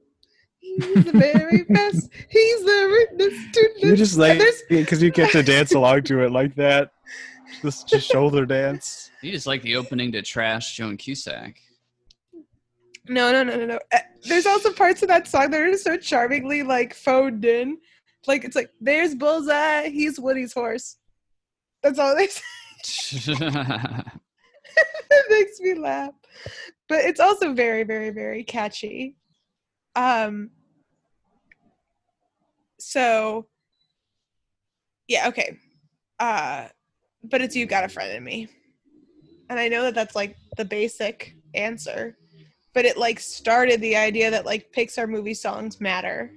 He's the very best. He's the witness to You just like because you get to dance along to it like that. Just, just shoulder dance. You just like the opening to Trash Joan Cusack. No, no, no, no, no. Uh, There's also parts of that song that are so charmingly like phoned in. Like it's like, there's Bullseye, he's Woody's horse. That's all they say. it makes me laugh. But it's also very, very, very catchy. Um so yeah, okay. Uh but it's you got a friend in me. And I know that that's like the basic answer, but it like started the idea that like Pixar movie songs matter.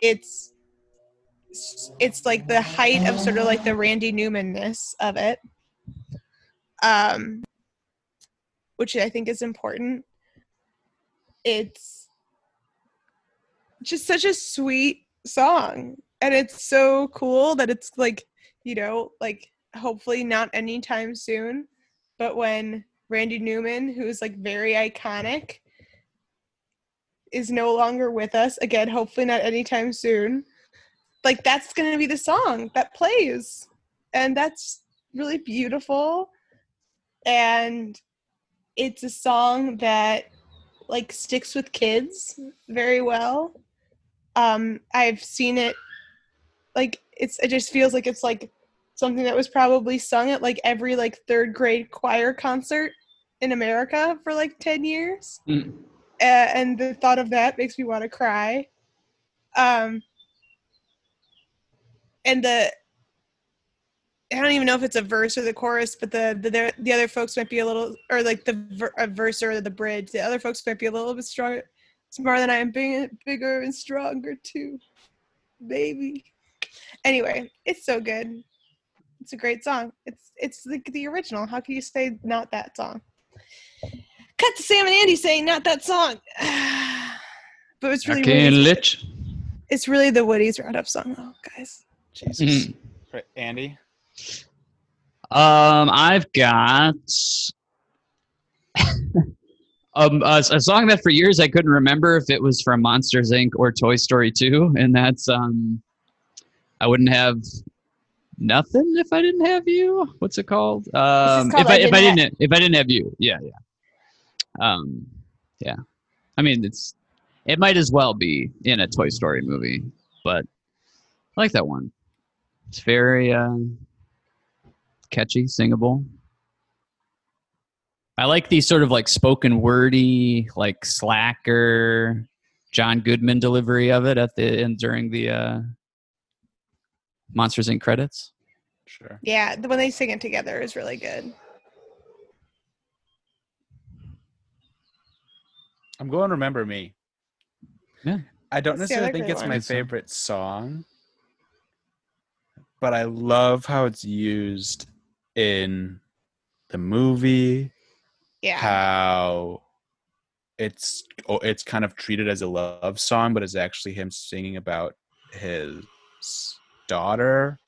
It's it's like the height of sort of like the Randy Newman-ness of it. Um which I think is important. It's just such a sweet song and it's so cool that it's like, you know, like hopefully not anytime soon, but when Randy Newman, who's like very iconic, is no longer with us, again, hopefully not anytime soon, like that's going to be the song that plays. And that's really beautiful. And it's a song that like sticks with kids very well. Um I've seen it like it's it just feels like it's like something that was probably sung at like every like third grade choir concert in America for like 10 years. Mm. Uh, and the thought of that makes me want to cry. Um, and the I don't even know if it's a verse or the chorus, but the the the other folks might be a little, or like the ver- a verse or the bridge. The other folks might be a little bit stronger, smarter than I am, big, bigger and stronger too, baby. Anyway, it's so good. It's a great song. It's it's like the original. How can you say not that song? Cut to Sam and Andy saying not that song. but it's really, Fucking really lich. it's really the Woody's Roundup song, though, guys. Jesus. Mhm. Andy. Um, I've got um, a, a song that for years I couldn't remember if it was from Monsters Inc. or Toy Story 2, and that's um, I wouldn't have nothing if I didn't have you. What's it called? Um, called if I, I if I Didn't didn't if I didn't have you, yeah, yeah, um, yeah. I mean, it's it might as well be in a Toy Story movie, but I like that one. It's very uh, catchy, singable. I like the sort of like spoken wordy, like slacker, John Goodman delivery of it at the end during the uh, Monsters Inc. credits. Sure. Yeah, the when they sing it together is really good. I'm going to remember me. Yeah. I don't That's necessarily think it's one. my Good song. favorite song, but I love how it's used in the movie. Yeah. How it's oh, it's kind of treated as a love song, but it's actually him singing about his daughter,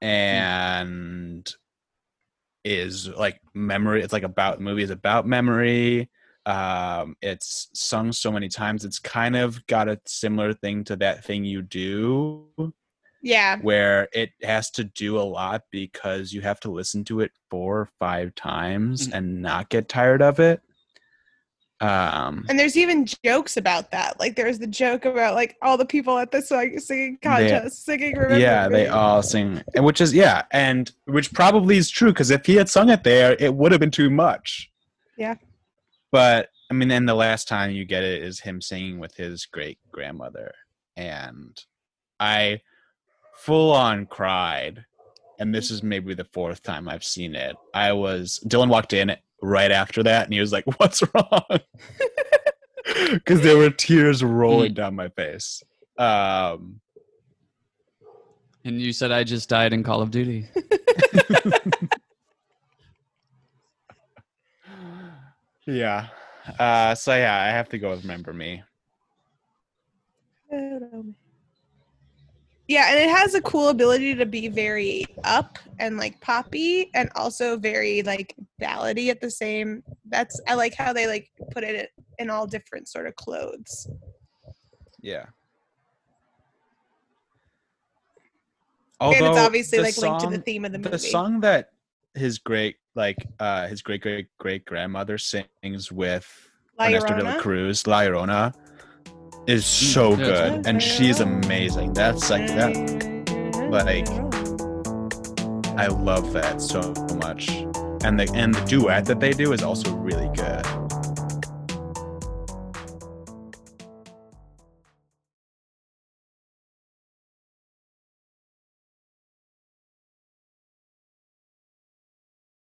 and is like memory. It's like about the movie is about memory um it's sung so many times it's kind of got a similar thing to that thing you do yeah. where it has to do a lot because you have to listen to it four or five times Mhm. and not get tired of it um And there's even jokes about that. Like there's the joke about like all the people at the song singing contest singing Remember yeah they all sing and which is yeah and which probably is true because if he had sung it there it would have been too much Yeah. but i mean then the last time you get it is him singing with his great grandmother and i full on cried and this is maybe the fourth time i've seen it i was dylan walked in right after that and he was like what's wrong because there were tears rolling down my face um And you said I just died in Call of Duty. Yeah. Uh, so yeah, I have to go with "Remember Me." Yeah, and it has a cool ability to be very up and like poppy and also very like ballady at the same. That's I like how they like put it in all different sort of clothes. Yeah. and it's Although obviously like linked to the song- theme of the movie. the song that his great like uh his great great great grandmother sings with La Ernesto de la Cruz, La Llorona, is so good, and she's amazing. That's like that. Like, I love that so much, and the and the duet that they do is also really good.